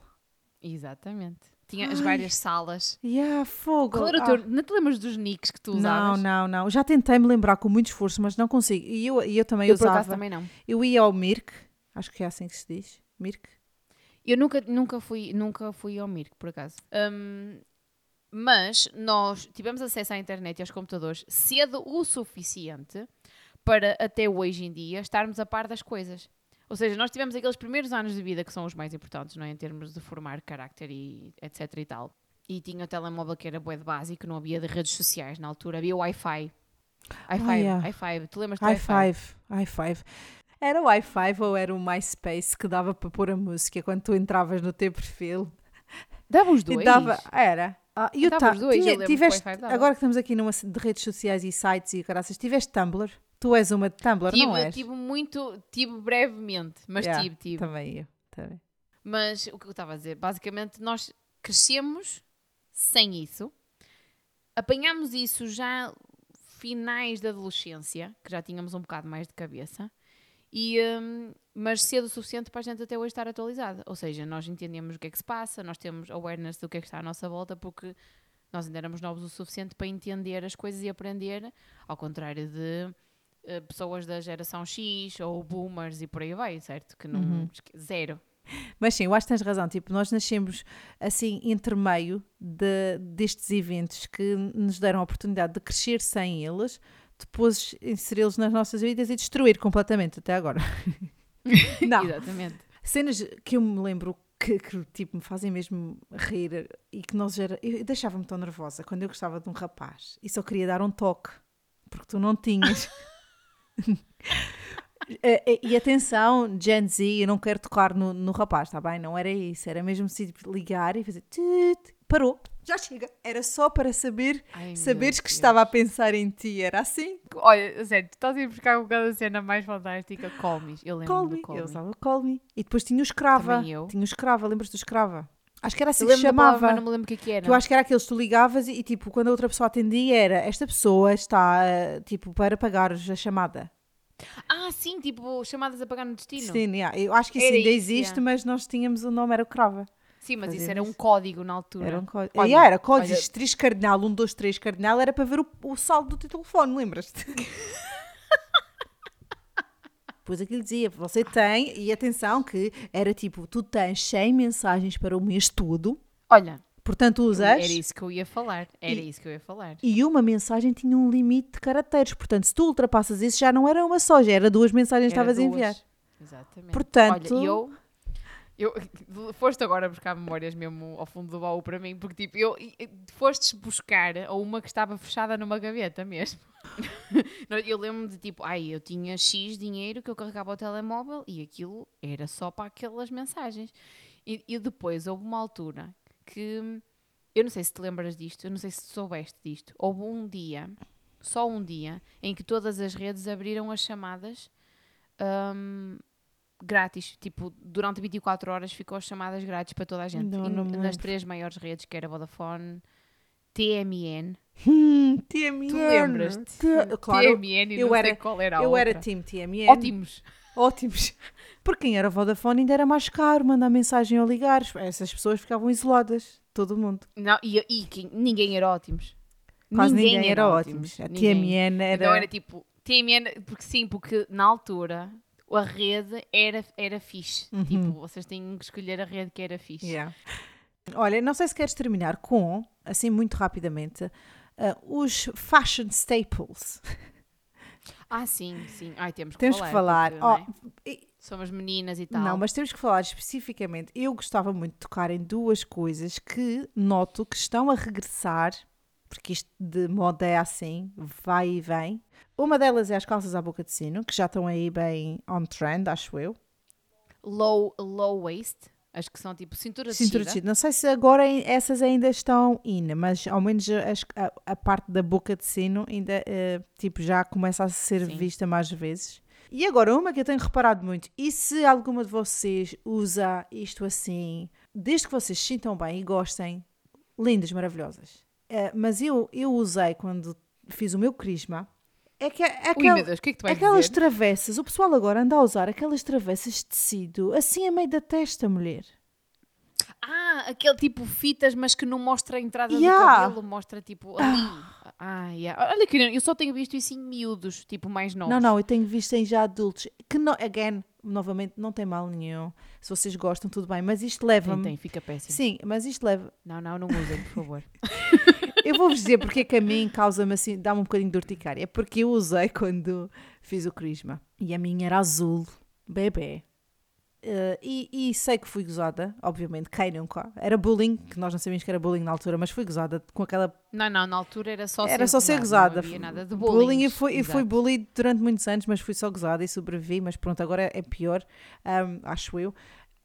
[SPEAKER 2] Exatamente. Tinha as
[SPEAKER 1] Ai.
[SPEAKER 2] várias salas.
[SPEAKER 1] Yeah, fogo.
[SPEAKER 2] Qual era o
[SPEAKER 1] Ah.
[SPEAKER 2] Não te lembras dos nicks que tu
[SPEAKER 1] Não,
[SPEAKER 2] usavas?
[SPEAKER 1] não, não. Já tentei me lembrar com muito esforço, mas não consigo. E eu, eu também
[SPEAKER 2] Eu
[SPEAKER 1] usava.
[SPEAKER 2] também não.
[SPEAKER 1] Eu ia ao Mirk, acho que é assim que se diz. Mirk.
[SPEAKER 2] Eu nunca, nunca, fui, nunca fui ao Mirk, por acaso. Hum, mas nós tivemos acesso à internet e aos computadores cedo o suficiente para até hoje em dia estarmos a par das coisas. Ou seja, nós tivemos aqueles primeiros anos de vida que são os mais importantes, não é? Em termos de formar carácter e etc e tal. E tinha o telemóvel que era bué de básico, não havia de redes sociais na altura, havia Wi-Fi. i5,
[SPEAKER 1] Ah, yeah.
[SPEAKER 2] i5, tu lembras do i5?
[SPEAKER 1] five, high five. Era o i5 ou era o MySpace que dava para pôr a música quando tu entravas no teu perfil?
[SPEAKER 2] Dava os
[SPEAKER 1] E
[SPEAKER 2] dois?
[SPEAKER 1] dava, era. Ah, e o
[SPEAKER 2] os dois,
[SPEAKER 1] tinha- tiveste, agora que estamos aqui numa de redes sociais e sites e caraças, tiveste Tumblr? Tu és uma de Tumblr, não
[SPEAKER 2] Tive,
[SPEAKER 1] és?
[SPEAKER 2] tive muito, tive brevemente, mas
[SPEAKER 1] Yeah,
[SPEAKER 2] tive, tive.
[SPEAKER 1] Também eu. Também.
[SPEAKER 2] Mas o que eu estava a dizer, basicamente nós crescemos sem isso, apanhámos isso já finais da adolescência, que já tínhamos um bocado mais de cabeça, e, um, mas cedo o suficiente para a gente até hoje estar atualizada. Ou seja, nós entendemos o que é que se passa, nós temos awareness do que é que está à nossa volta, porque nós ainda éramos novos o suficiente para entender as coisas e aprender, ao contrário de uh, pessoas da geração X ou boomers e por aí vai, certo? Que não. Uhum. Zero.
[SPEAKER 1] Mas sim, eu acho que tens razão. Tipo, nós nascemos assim entre meio de, destes eventos que nos deram a oportunidade de crescer sem eles, depois inseri-los nas nossas vidas e destruir completamente até agora.
[SPEAKER 2] Não. Exatamente.
[SPEAKER 1] Cenas que eu me lembro que, que, tipo, me fazem mesmo rir e que nós era. Eu deixava-me tão nervosa quando eu gostava de um rapaz e só queria dar um toque porque tu não tinhas. e atenção, Gen Z, eu não quero tocar no, no rapaz, está bem? Não era isso, era mesmo assim, tipo, ligar e fazer. Tut, parou, já chega. Era só para saber, Ai, saberes que Deus. estava a pensar em ti, era assim.
[SPEAKER 2] Olha, sério, tu estás a ir buscar um bocado a cena mais fantástica, Call Me. Eu lembro
[SPEAKER 1] call
[SPEAKER 2] me. Call
[SPEAKER 1] eu usava Call Me. E depois tinha o Escrava. Também eu. Tinha o Escrava, lembras do Escrava? Acho que era assim que se chamava.
[SPEAKER 2] Palavra, não me lembro o que, é que era.
[SPEAKER 1] Eu acho que era aqueles que tu ligavas e, e, tipo, quando a outra pessoa atendia era esta pessoa está, tipo, para pagar a chamada.
[SPEAKER 2] Ah, sim, tipo, chamadas a pagar no destino.
[SPEAKER 1] Sim, yeah. eu acho que isso era ainda isso, existe, yeah. mas nós tínhamos o nome, era o Crava.
[SPEAKER 2] Sim, mas isso era um código na altura.
[SPEAKER 1] Era um código. Olha, yeah, era código, olha... 3 cardinal, 1, 2, 3 cardinal, era para ver o, o saldo do teu telefone, lembras-te? Depois aquilo dizia, você tem, e atenção que era tipo, tu tens 100 mensagens para o mês todo.
[SPEAKER 2] Olha,
[SPEAKER 1] Portanto, usas.
[SPEAKER 2] Era isso que eu ia falar. Era e, isso que eu ia falar.
[SPEAKER 1] E uma mensagem tinha um limite de caracteres. Portanto, se tu ultrapassas isso, já não era uma só, já era duas mensagens que estavas a enviar.
[SPEAKER 2] Exatamente.
[SPEAKER 1] Portanto.
[SPEAKER 2] Olha, eu. Eu, foste agora buscar memórias mesmo ao fundo do baú para mim, porque tipo, eu foste buscar uma que estava fechada numa gaveta mesmo. eu lembro de tipo, ai, eu tinha X dinheiro que eu carregava o telemóvel e aquilo era só para aquelas mensagens. E, e depois houve uma altura que eu não sei se te lembras disto, eu não sei se soubeste disto. Houve um dia, só um dia, em que todas as redes abriram as chamadas um, grátis. Tipo, durante 24 horas ficou as chamadas grátis para toda a gente. Não, não nas três maiores redes, que era Vodafone, TMN.
[SPEAKER 1] Hum, TMN.
[SPEAKER 2] Tu lembras-te?
[SPEAKER 1] Claro,
[SPEAKER 2] TMN e eu não era, sei qual era a
[SPEAKER 1] Eu
[SPEAKER 2] outra.
[SPEAKER 1] era Team TMN.
[SPEAKER 2] Ótimos.
[SPEAKER 1] Ótimos. Porque quem era Vodafone ainda era mais caro mandar mensagem ou ligar. Essas pessoas ficavam isoladas. Todo mundo.
[SPEAKER 2] Não, e, e quem, ninguém era ótimos.
[SPEAKER 1] Quase ninguém, ninguém era, era ótimos. A TMN era.
[SPEAKER 2] Então era tipo, TMN, porque sim, porque na altura a rede era, era fixe. Uhum. Tipo, vocês têm que escolher a rede que era fixe.
[SPEAKER 1] Yeah. Olha, não sei se queres terminar com, assim muito rapidamente, uh, os fashion staples.
[SPEAKER 2] Ah, sim, sim. Ai, temos que
[SPEAKER 1] temos
[SPEAKER 2] falar.
[SPEAKER 1] Que falar. Porque, oh, é?
[SPEAKER 2] Somos meninas e tal.
[SPEAKER 1] Não, mas temos que falar especificamente. Eu gostava muito de tocar em duas coisas que noto que estão a regressar, porque isto de moda é assim, vai e vem. Uma delas é as calças à boca de sino, que já estão aí bem on trend, acho eu.
[SPEAKER 2] Low, low waist. Acho que são tipo cintura,
[SPEAKER 1] cintura
[SPEAKER 2] de
[SPEAKER 1] Não sei se agora essas ainda estão in, mas ao menos a, a, parte da boca de sino ainda uh, tipo, já começa a ser Sim. vista mais vezes. E agora, uma que eu tenho reparado muito, e se alguma de vocês usa isto assim, desde que vocês sintam bem e gostem, lindas, maravilhosas. Uh, mas eu, eu usei quando fiz o meu crisma, é que, é
[SPEAKER 2] aquel, Ui, Deus, que é que
[SPEAKER 1] aquelas
[SPEAKER 2] dizer?
[SPEAKER 1] travessas, o pessoal agora anda a usar aquelas travessas de tecido assim a meio da testa, mulher.
[SPEAKER 2] Ah, aquele tipo fitas, mas que não mostra a entrada yeah. do cabelo, mostra tipo ali. Ah, ah yeah. Olha que eu só tenho visto isso em miúdos, tipo mais novos.
[SPEAKER 1] Não, não, eu tenho visto em já adultos. Que, não, again, novamente, não tem mal nenhum. Se vocês gostam, tudo bem. Mas isto leva-me.
[SPEAKER 2] Tem, tem, fica péssimo.
[SPEAKER 1] Sim, mas isto leva.
[SPEAKER 2] Não, não, não usem, por favor.
[SPEAKER 1] eu vou-vos dizer porque é que a mim causa-me assim, dá-me um bocadinho de urticária. É porque eu usei quando fiz o crisma. E a minha era azul, bebê. Uh, e, e, sei que fui gozada, obviamente, quem nunca? Era bullying, que nós não sabíamos que era bullying na altura, mas fui gozada com aquela.
[SPEAKER 2] Não, não, na altura era só
[SPEAKER 1] era
[SPEAKER 2] ser
[SPEAKER 1] só ser gozada.
[SPEAKER 2] Não havia nada de bullying. bullying
[SPEAKER 1] e fui, e fui bullied durante muitos anos, mas fui só gozada e sobrevivi. Mas pronto, agora é pior, um, acho eu.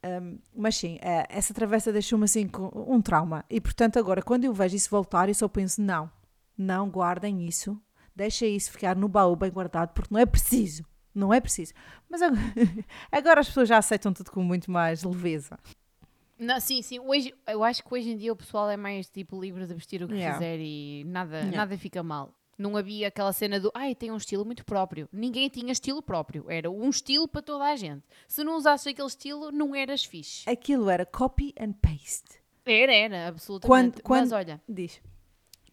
[SPEAKER 1] Um, mas sim, uh, essa travessa deixou-me assim com um trauma. E portanto, agora, quando eu vejo isso voltar, eu só penso: não, não guardem isso, deixem isso ficar no baú bem guardado, porque não é preciso. Não é preciso. Mas agora, agora, as pessoas já aceitam tudo com muito mais leveza.
[SPEAKER 2] Não, sim, sim. Hoje, eu acho que hoje em dia o pessoal é mais tipo livre de vestir o que
[SPEAKER 1] Yeah.
[SPEAKER 2] quiser e nada,
[SPEAKER 1] Yeah.
[SPEAKER 2] nada fica mal. Não havia aquela cena do ai, tem um estilo muito próprio. Ninguém tinha estilo próprio. Era um estilo para toda a gente. Se não usasses aquele estilo, não eras fixe.
[SPEAKER 1] Aquilo era copy and paste.
[SPEAKER 2] Era, era, absolutamente.
[SPEAKER 1] Quando- quando-
[SPEAKER 2] Mas olha,
[SPEAKER 1] Diz.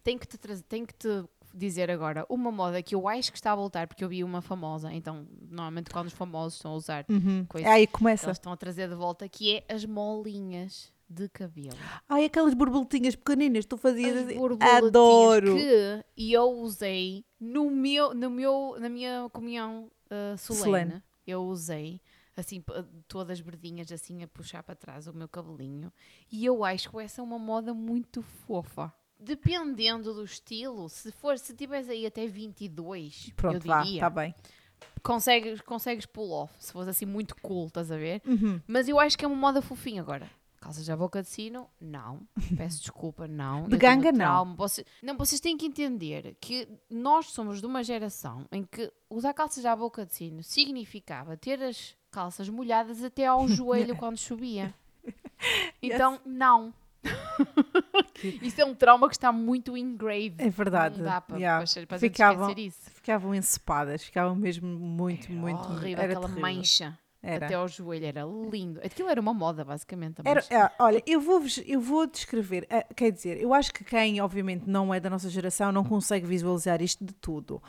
[SPEAKER 2] tenho que, te trazer, tenho que te dizer agora uma moda que eu acho que está a voltar, porque eu vi uma famosa. Então, normalmente quando os famosos estão a usar
[SPEAKER 1] Uhum.
[SPEAKER 2] coisas,
[SPEAKER 1] Aí começa.
[SPEAKER 2] eles estão a trazer de volta, que é as molinhas de cabelo.
[SPEAKER 1] Ai, aquelas borboletinhas pequeninas, tu fazias
[SPEAKER 2] As
[SPEAKER 1] assim. Adoro.
[SPEAKER 2] que eu usei no meu, no meu, na minha comunhão uh, solene.
[SPEAKER 1] Solene.
[SPEAKER 2] Eu usei assim todas verdinhas assim a puxar para trás o meu cabelinho e eu acho que essa é uma moda muito fofa. Dependendo do estilo, se for, se tiveres aí até 22,
[SPEAKER 1] Pronto,
[SPEAKER 2] eu
[SPEAKER 1] vá,
[SPEAKER 2] diria,
[SPEAKER 1] está bem.
[SPEAKER 2] consegues, consegues pull off, se fosse assim muito cool, estás a ver?
[SPEAKER 1] Uhum.
[SPEAKER 2] Mas eu acho que é uma moda fofinha agora. Calças à boca de sino? Não. Peço desculpa, não.
[SPEAKER 1] De
[SPEAKER 2] Eu
[SPEAKER 1] ganga, não.
[SPEAKER 2] Vocês, não, vocês têm que entender que nós somos de uma geração em que usar calças à boca de sino significava ter as calças molhadas até ao joelho quando chovia. Então, não. Isso é um trauma que está muito engraved.
[SPEAKER 1] É verdade.
[SPEAKER 2] Não dá para,
[SPEAKER 1] Yeah.
[SPEAKER 2] para, para
[SPEAKER 1] Ficavam-
[SPEAKER 2] isso.
[SPEAKER 1] Ficavam encepadas, ficavam mesmo muito,
[SPEAKER 2] Era
[SPEAKER 1] muito.
[SPEAKER 2] horrível,
[SPEAKER 1] era
[SPEAKER 2] aquela
[SPEAKER 1] terrível.
[SPEAKER 2] mancha
[SPEAKER 1] Era.
[SPEAKER 2] até ao joelho. Era lindo. Aquilo era uma moda, basicamente. a
[SPEAKER 1] Era, é, olha, eu vou, eu vou descrever, eh, quer dizer, eu acho que quem obviamente não é da nossa geração não consegue visualizar isto de tudo.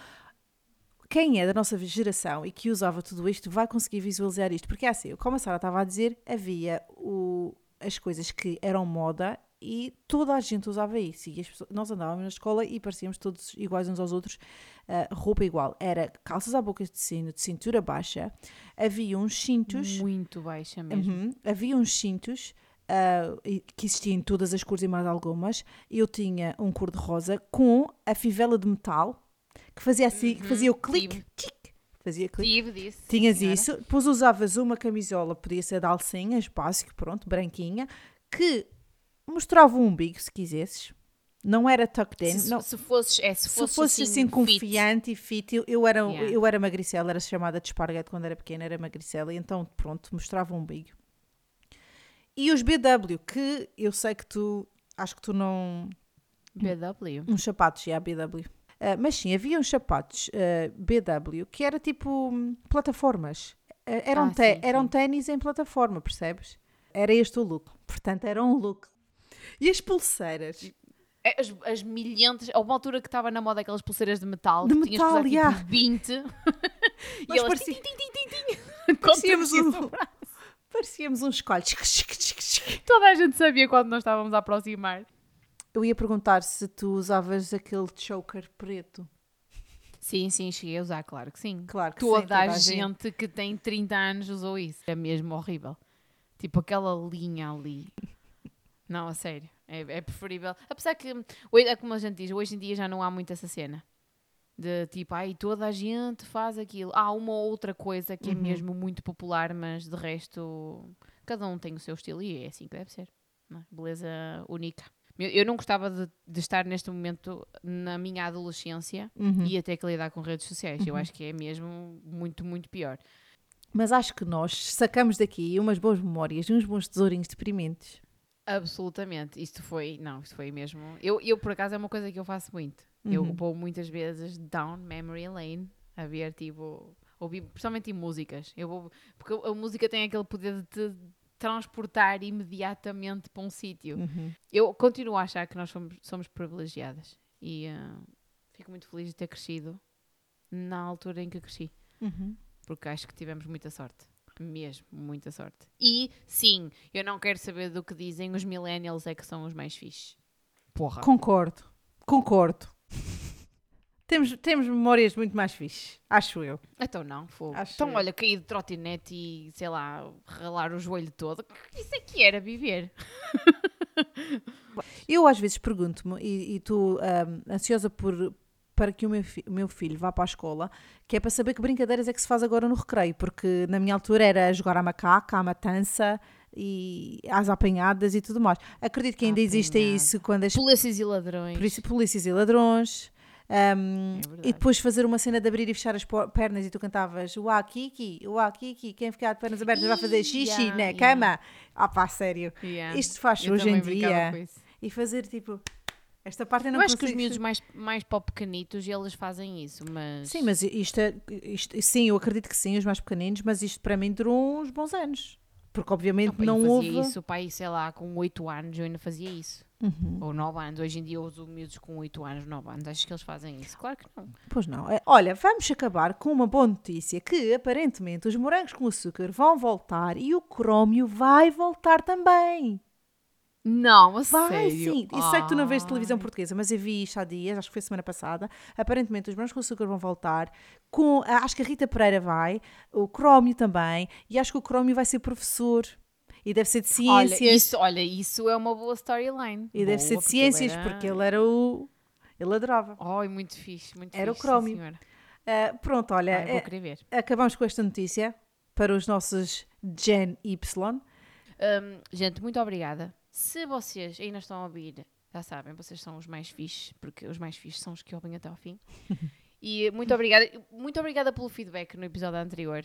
[SPEAKER 1] Quem é da nossa geração e que usava tudo isto vai conseguir visualizar isto, porque é assim, como a Sara estava a dizer, havia o, as coisas que eram moda e toda a gente usava isso. E as pessoas- nós andávamos na escola e parecíamos todos iguais uns aos outros, eh, roupa igual. Era calças à boca de sino, de cintura baixa, havia uns cintos.
[SPEAKER 2] Muito baixa mesmo.
[SPEAKER 1] Uhum. Havia uns cintos e- que existiam em todas as cores e mais algumas. Eu tinha um cor-de-rosa com a fivela de metal que fazia assim, que
[SPEAKER 2] Uhum,
[SPEAKER 1] fazia o clique, tic, fazia clique.
[SPEAKER 2] Disso.
[SPEAKER 1] Tinhas
[SPEAKER 2] senhora.
[SPEAKER 1] isso, depois usavas uma camisola, podia ser de alcinhas, básico, pronto, branquinha, que mostrava o umbigo, se quisesses. Não era tucked in,
[SPEAKER 2] Se,
[SPEAKER 1] não,
[SPEAKER 2] se fosses, é, se
[SPEAKER 1] se
[SPEAKER 2] fosse
[SPEAKER 1] fosse assim,
[SPEAKER 2] fit,
[SPEAKER 1] confiante e fit, eu, eu era,
[SPEAKER 2] Yeah.
[SPEAKER 1] eu era magricela, era chamada de esparguete quando era pequena, era magricela, e então pronto, mostrava um umbigo. E os BW, que eu sei que tu, acho que tu não.
[SPEAKER 2] BW.
[SPEAKER 1] Uns sapatos, já, BW. Ah, mas sim, havia uns sapatos ah, BW que era tipo hum, plataformas. Ah, eram,
[SPEAKER 2] Ah, sim,
[SPEAKER 1] eram
[SPEAKER 2] sim.
[SPEAKER 1] ténis em plataforma, percebes? Era este o look. Portanto, era um look. E as pulseiras?
[SPEAKER 2] É, As, as milhentas, a uma altura que estava na moda aquelas pulseiras de metal,
[SPEAKER 1] De
[SPEAKER 2] que tinhas
[SPEAKER 1] metal,
[SPEAKER 2] usar
[SPEAKER 1] yeah.
[SPEAKER 2] tipo 20. e
[SPEAKER 1] Nós
[SPEAKER 2] elas
[SPEAKER 1] parecia-
[SPEAKER 2] tim, tim, tim.
[SPEAKER 1] Parecíamos um-. Parecíamos uns escolhos.
[SPEAKER 2] Toda a gente sabia quando nós estávamos a aproximar.
[SPEAKER 1] Eu ia perguntar se tu usavas aquele choker preto.
[SPEAKER 2] Sim, sim, cheguei a usar, claro que sim.
[SPEAKER 1] Claro que sim,
[SPEAKER 2] Toda, a gente que tem 30 anos usou isso. É mesmo horrível. Tipo aquela linha ali. Não, a sério. É, é preferível. Apesar que, hoje- é como a gente diz, hoje em dia já não há muito essa cena. De tipo, ai, toda a gente faz aquilo. Há uma ou outra coisa que é
[SPEAKER 1] Uhum.
[SPEAKER 2] mesmo muito popular, mas de resto, cada um tem o seu estilo e é assim que deve ser. é? Beleza única. Eu, eu não gostava de, de estar neste momento na minha adolescência
[SPEAKER 1] Uhum.
[SPEAKER 2] e a ter que lidar com redes sociais. Eu
[SPEAKER 1] Uhum.
[SPEAKER 2] acho que é mesmo muito, muito pior.
[SPEAKER 1] Mas acho que nós sacamos daqui umas boas memórias e uns bons tesourinhos deprimentes.
[SPEAKER 2] Absolutamente. Isto foi, não, isto foi mesmo. Eu, eu por acaso, é uma coisa que eu faço muito. Eu
[SPEAKER 1] Uhum.
[SPEAKER 2] vou muitas vezes down memory lane a ver, tipo, ouvir, principalmente em músicas. Eu vou, porque a, música tem aquele poder de te transportar imediatamente para um sítio.
[SPEAKER 1] Uhum.
[SPEAKER 2] Eu continuo a achar que nós somos, somos privilegiadas e ah, fico muito feliz de ter crescido na altura em que cresci.
[SPEAKER 1] Uhum.
[SPEAKER 2] porque acho que tivemos muita sorte. Mesmo, muita sorte. E sim, eu não quero saber do que dizem os millennials é que são os mais fixes. Porra.
[SPEAKER 1] Concordo. Concordo. temos, temos memórias muito mais fixes, acho eu.
[SPEAKER 2] Então não, fogo.
[SPEAKER 1] Acho
[SPEAKER 2] Então
[SPEAKER 1] eu.
[SPEAKER 2] olha, cair de trotinete e, sei lá, ralar o joelho todo. Isso é que era viver.
[SPEAKER 1] Eu às vezes pergunto-me, e estou ansiosa por, para que o meu, o meu filho vá para a escola, que é para saber que brincadeiras é que se faz agora no recreio, porque na minha altura era jogar à macaca, à matança e às apanhadas e tudo mais. Acredito que ainda existe isso quando as
[SPEAKER 2] Polícias e ladrões.
[SPEAKER 1] por isso, polícias e ladrões. Um,
[SPEAKER 2] É
[SPEAKER 1] e depois fazer uma cena de abrir e fechar as pernas e tu cantavas Uá, Kiki, Uá, Kiki, quem ficar de pernas abertas vai fazer xixi
[SPEAKER 2] yeah,
[SPEAKER 1] na
[SPEAKER 2] yeah.
[SPEAKER 1] cama. Ah pá, sério.
[SPEAKER 2] Yeah.
[SPEAKER 1] Isto faz hoje em dia. E fazer tipo. Esta parte eu não
[SPEAKER 2] Eu acho que os miúdos mais, mais para pequenitos, eles fazem isso, mas...
[SPEAKER 1] Sim, mas isto, é, isto Sim, eu acredito que sim, os mais pequeninos, mas isto para mim durou uns bons anos. Porque obviamente
[SPEAKER 2] eu
[SPEAKER 1] não
[SPEAKER 2] fazia
[SPEAKER 1] houve.
[SPEAKER 2] isso, pai, sei lá, com 8 anos eu ainda fazia isso.
[SPEAKER 1] Uhum.
[SPEAKER 2] Ou 9 anos. Hoje em dia eu uso miúdos com 8 anos, 9 anos. Acho que eles fazem isso. Claro que não.
[SPEAKER 1] Pois não. É, Olha, vamos acabar com uma boa notícia: que aparentemente os morangos com açúcar vão voltar e o crómio vai voltar também.
[SPEAKER 2] Não, a
[SPEAKER 1] Vai
[SPEAKER 2] sério.
[SPEAKER 1] sim. Eu sei que tu não vês televisão portuguesa, mas eu vi isto há dias, acho que foi semana passada. Aparentemente os morangos com açúcar vão voltar. Com, ah, acho que a Rita Pereira vai, o crómio também, e acho que o crómio vai ser professor. E deve ser de
[SPEAKER 2] Olha
[SPEAKER 1] ciências.
[SPEAKER 2] isso, olha, isso é uma boa storyline.
[SPEAKER 1] e deve ser
[SPEAKER 2] Boa,
[SPEAKER 1] de
[SPEAKER 2] porque ele
[SPEAKER 1] ciências,
[SPEAKER 2] era-
[SPEAKER 1] porque ele era o. Ele adorava.
[SPEAKER 2] Ai, muito fixe, muito
[SPEAKER 1] Era o
[SPEAKER 2] fixe,
[SPEAKER 1] crómio.
[SPEAKER 2] sim, senhora.
[SPEAKER 1] Ah, pronto, olha.
[SPEAKER 2] Ai, ver.
[SPEAKER 1] acabamos com esta notícia para os nossos Gen Y.
[SPEAKER 2] Hum, gente, muito obrigada. Se vocês ainda estão a ouvir, já sabem, vocês são os mais fixes, porque os mais fixes são os que ouvem até ao fim. e muito obrigada, muito obrigada pelo feedback no episódio anterior.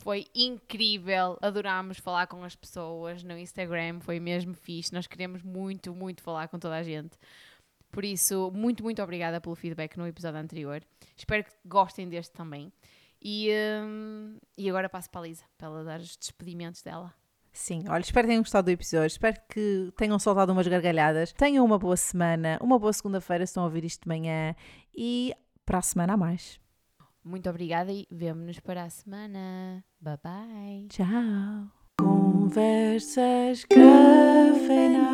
[SPEAKER 2] Foi incrível, adorámos falar com as pessoas no Instagram, foi mesmo fixe. Nós queremos muito, muito falar com toda a gente. Por isso, muito, muito obrigada pelo feedback no episódio anterior. Espero que gostem deste também. E, hum, e agora passo para a Lisa, para ela dar os despedimentos dela.
[SPEAKER 1] Sim, olha, espero que tenham gostado do episódio, espero que tenham soltado umas gargalhadas. Tenham uma boa semana, uma boa segunda-feira se estão a ouvir isto de manhã e para a semana a mais.
[SPEAKER 2] Muito obrigada e vemo-nos para a semana. Bye bye.
[SPEAKER 1] Tchau. Conversas cafeinadas.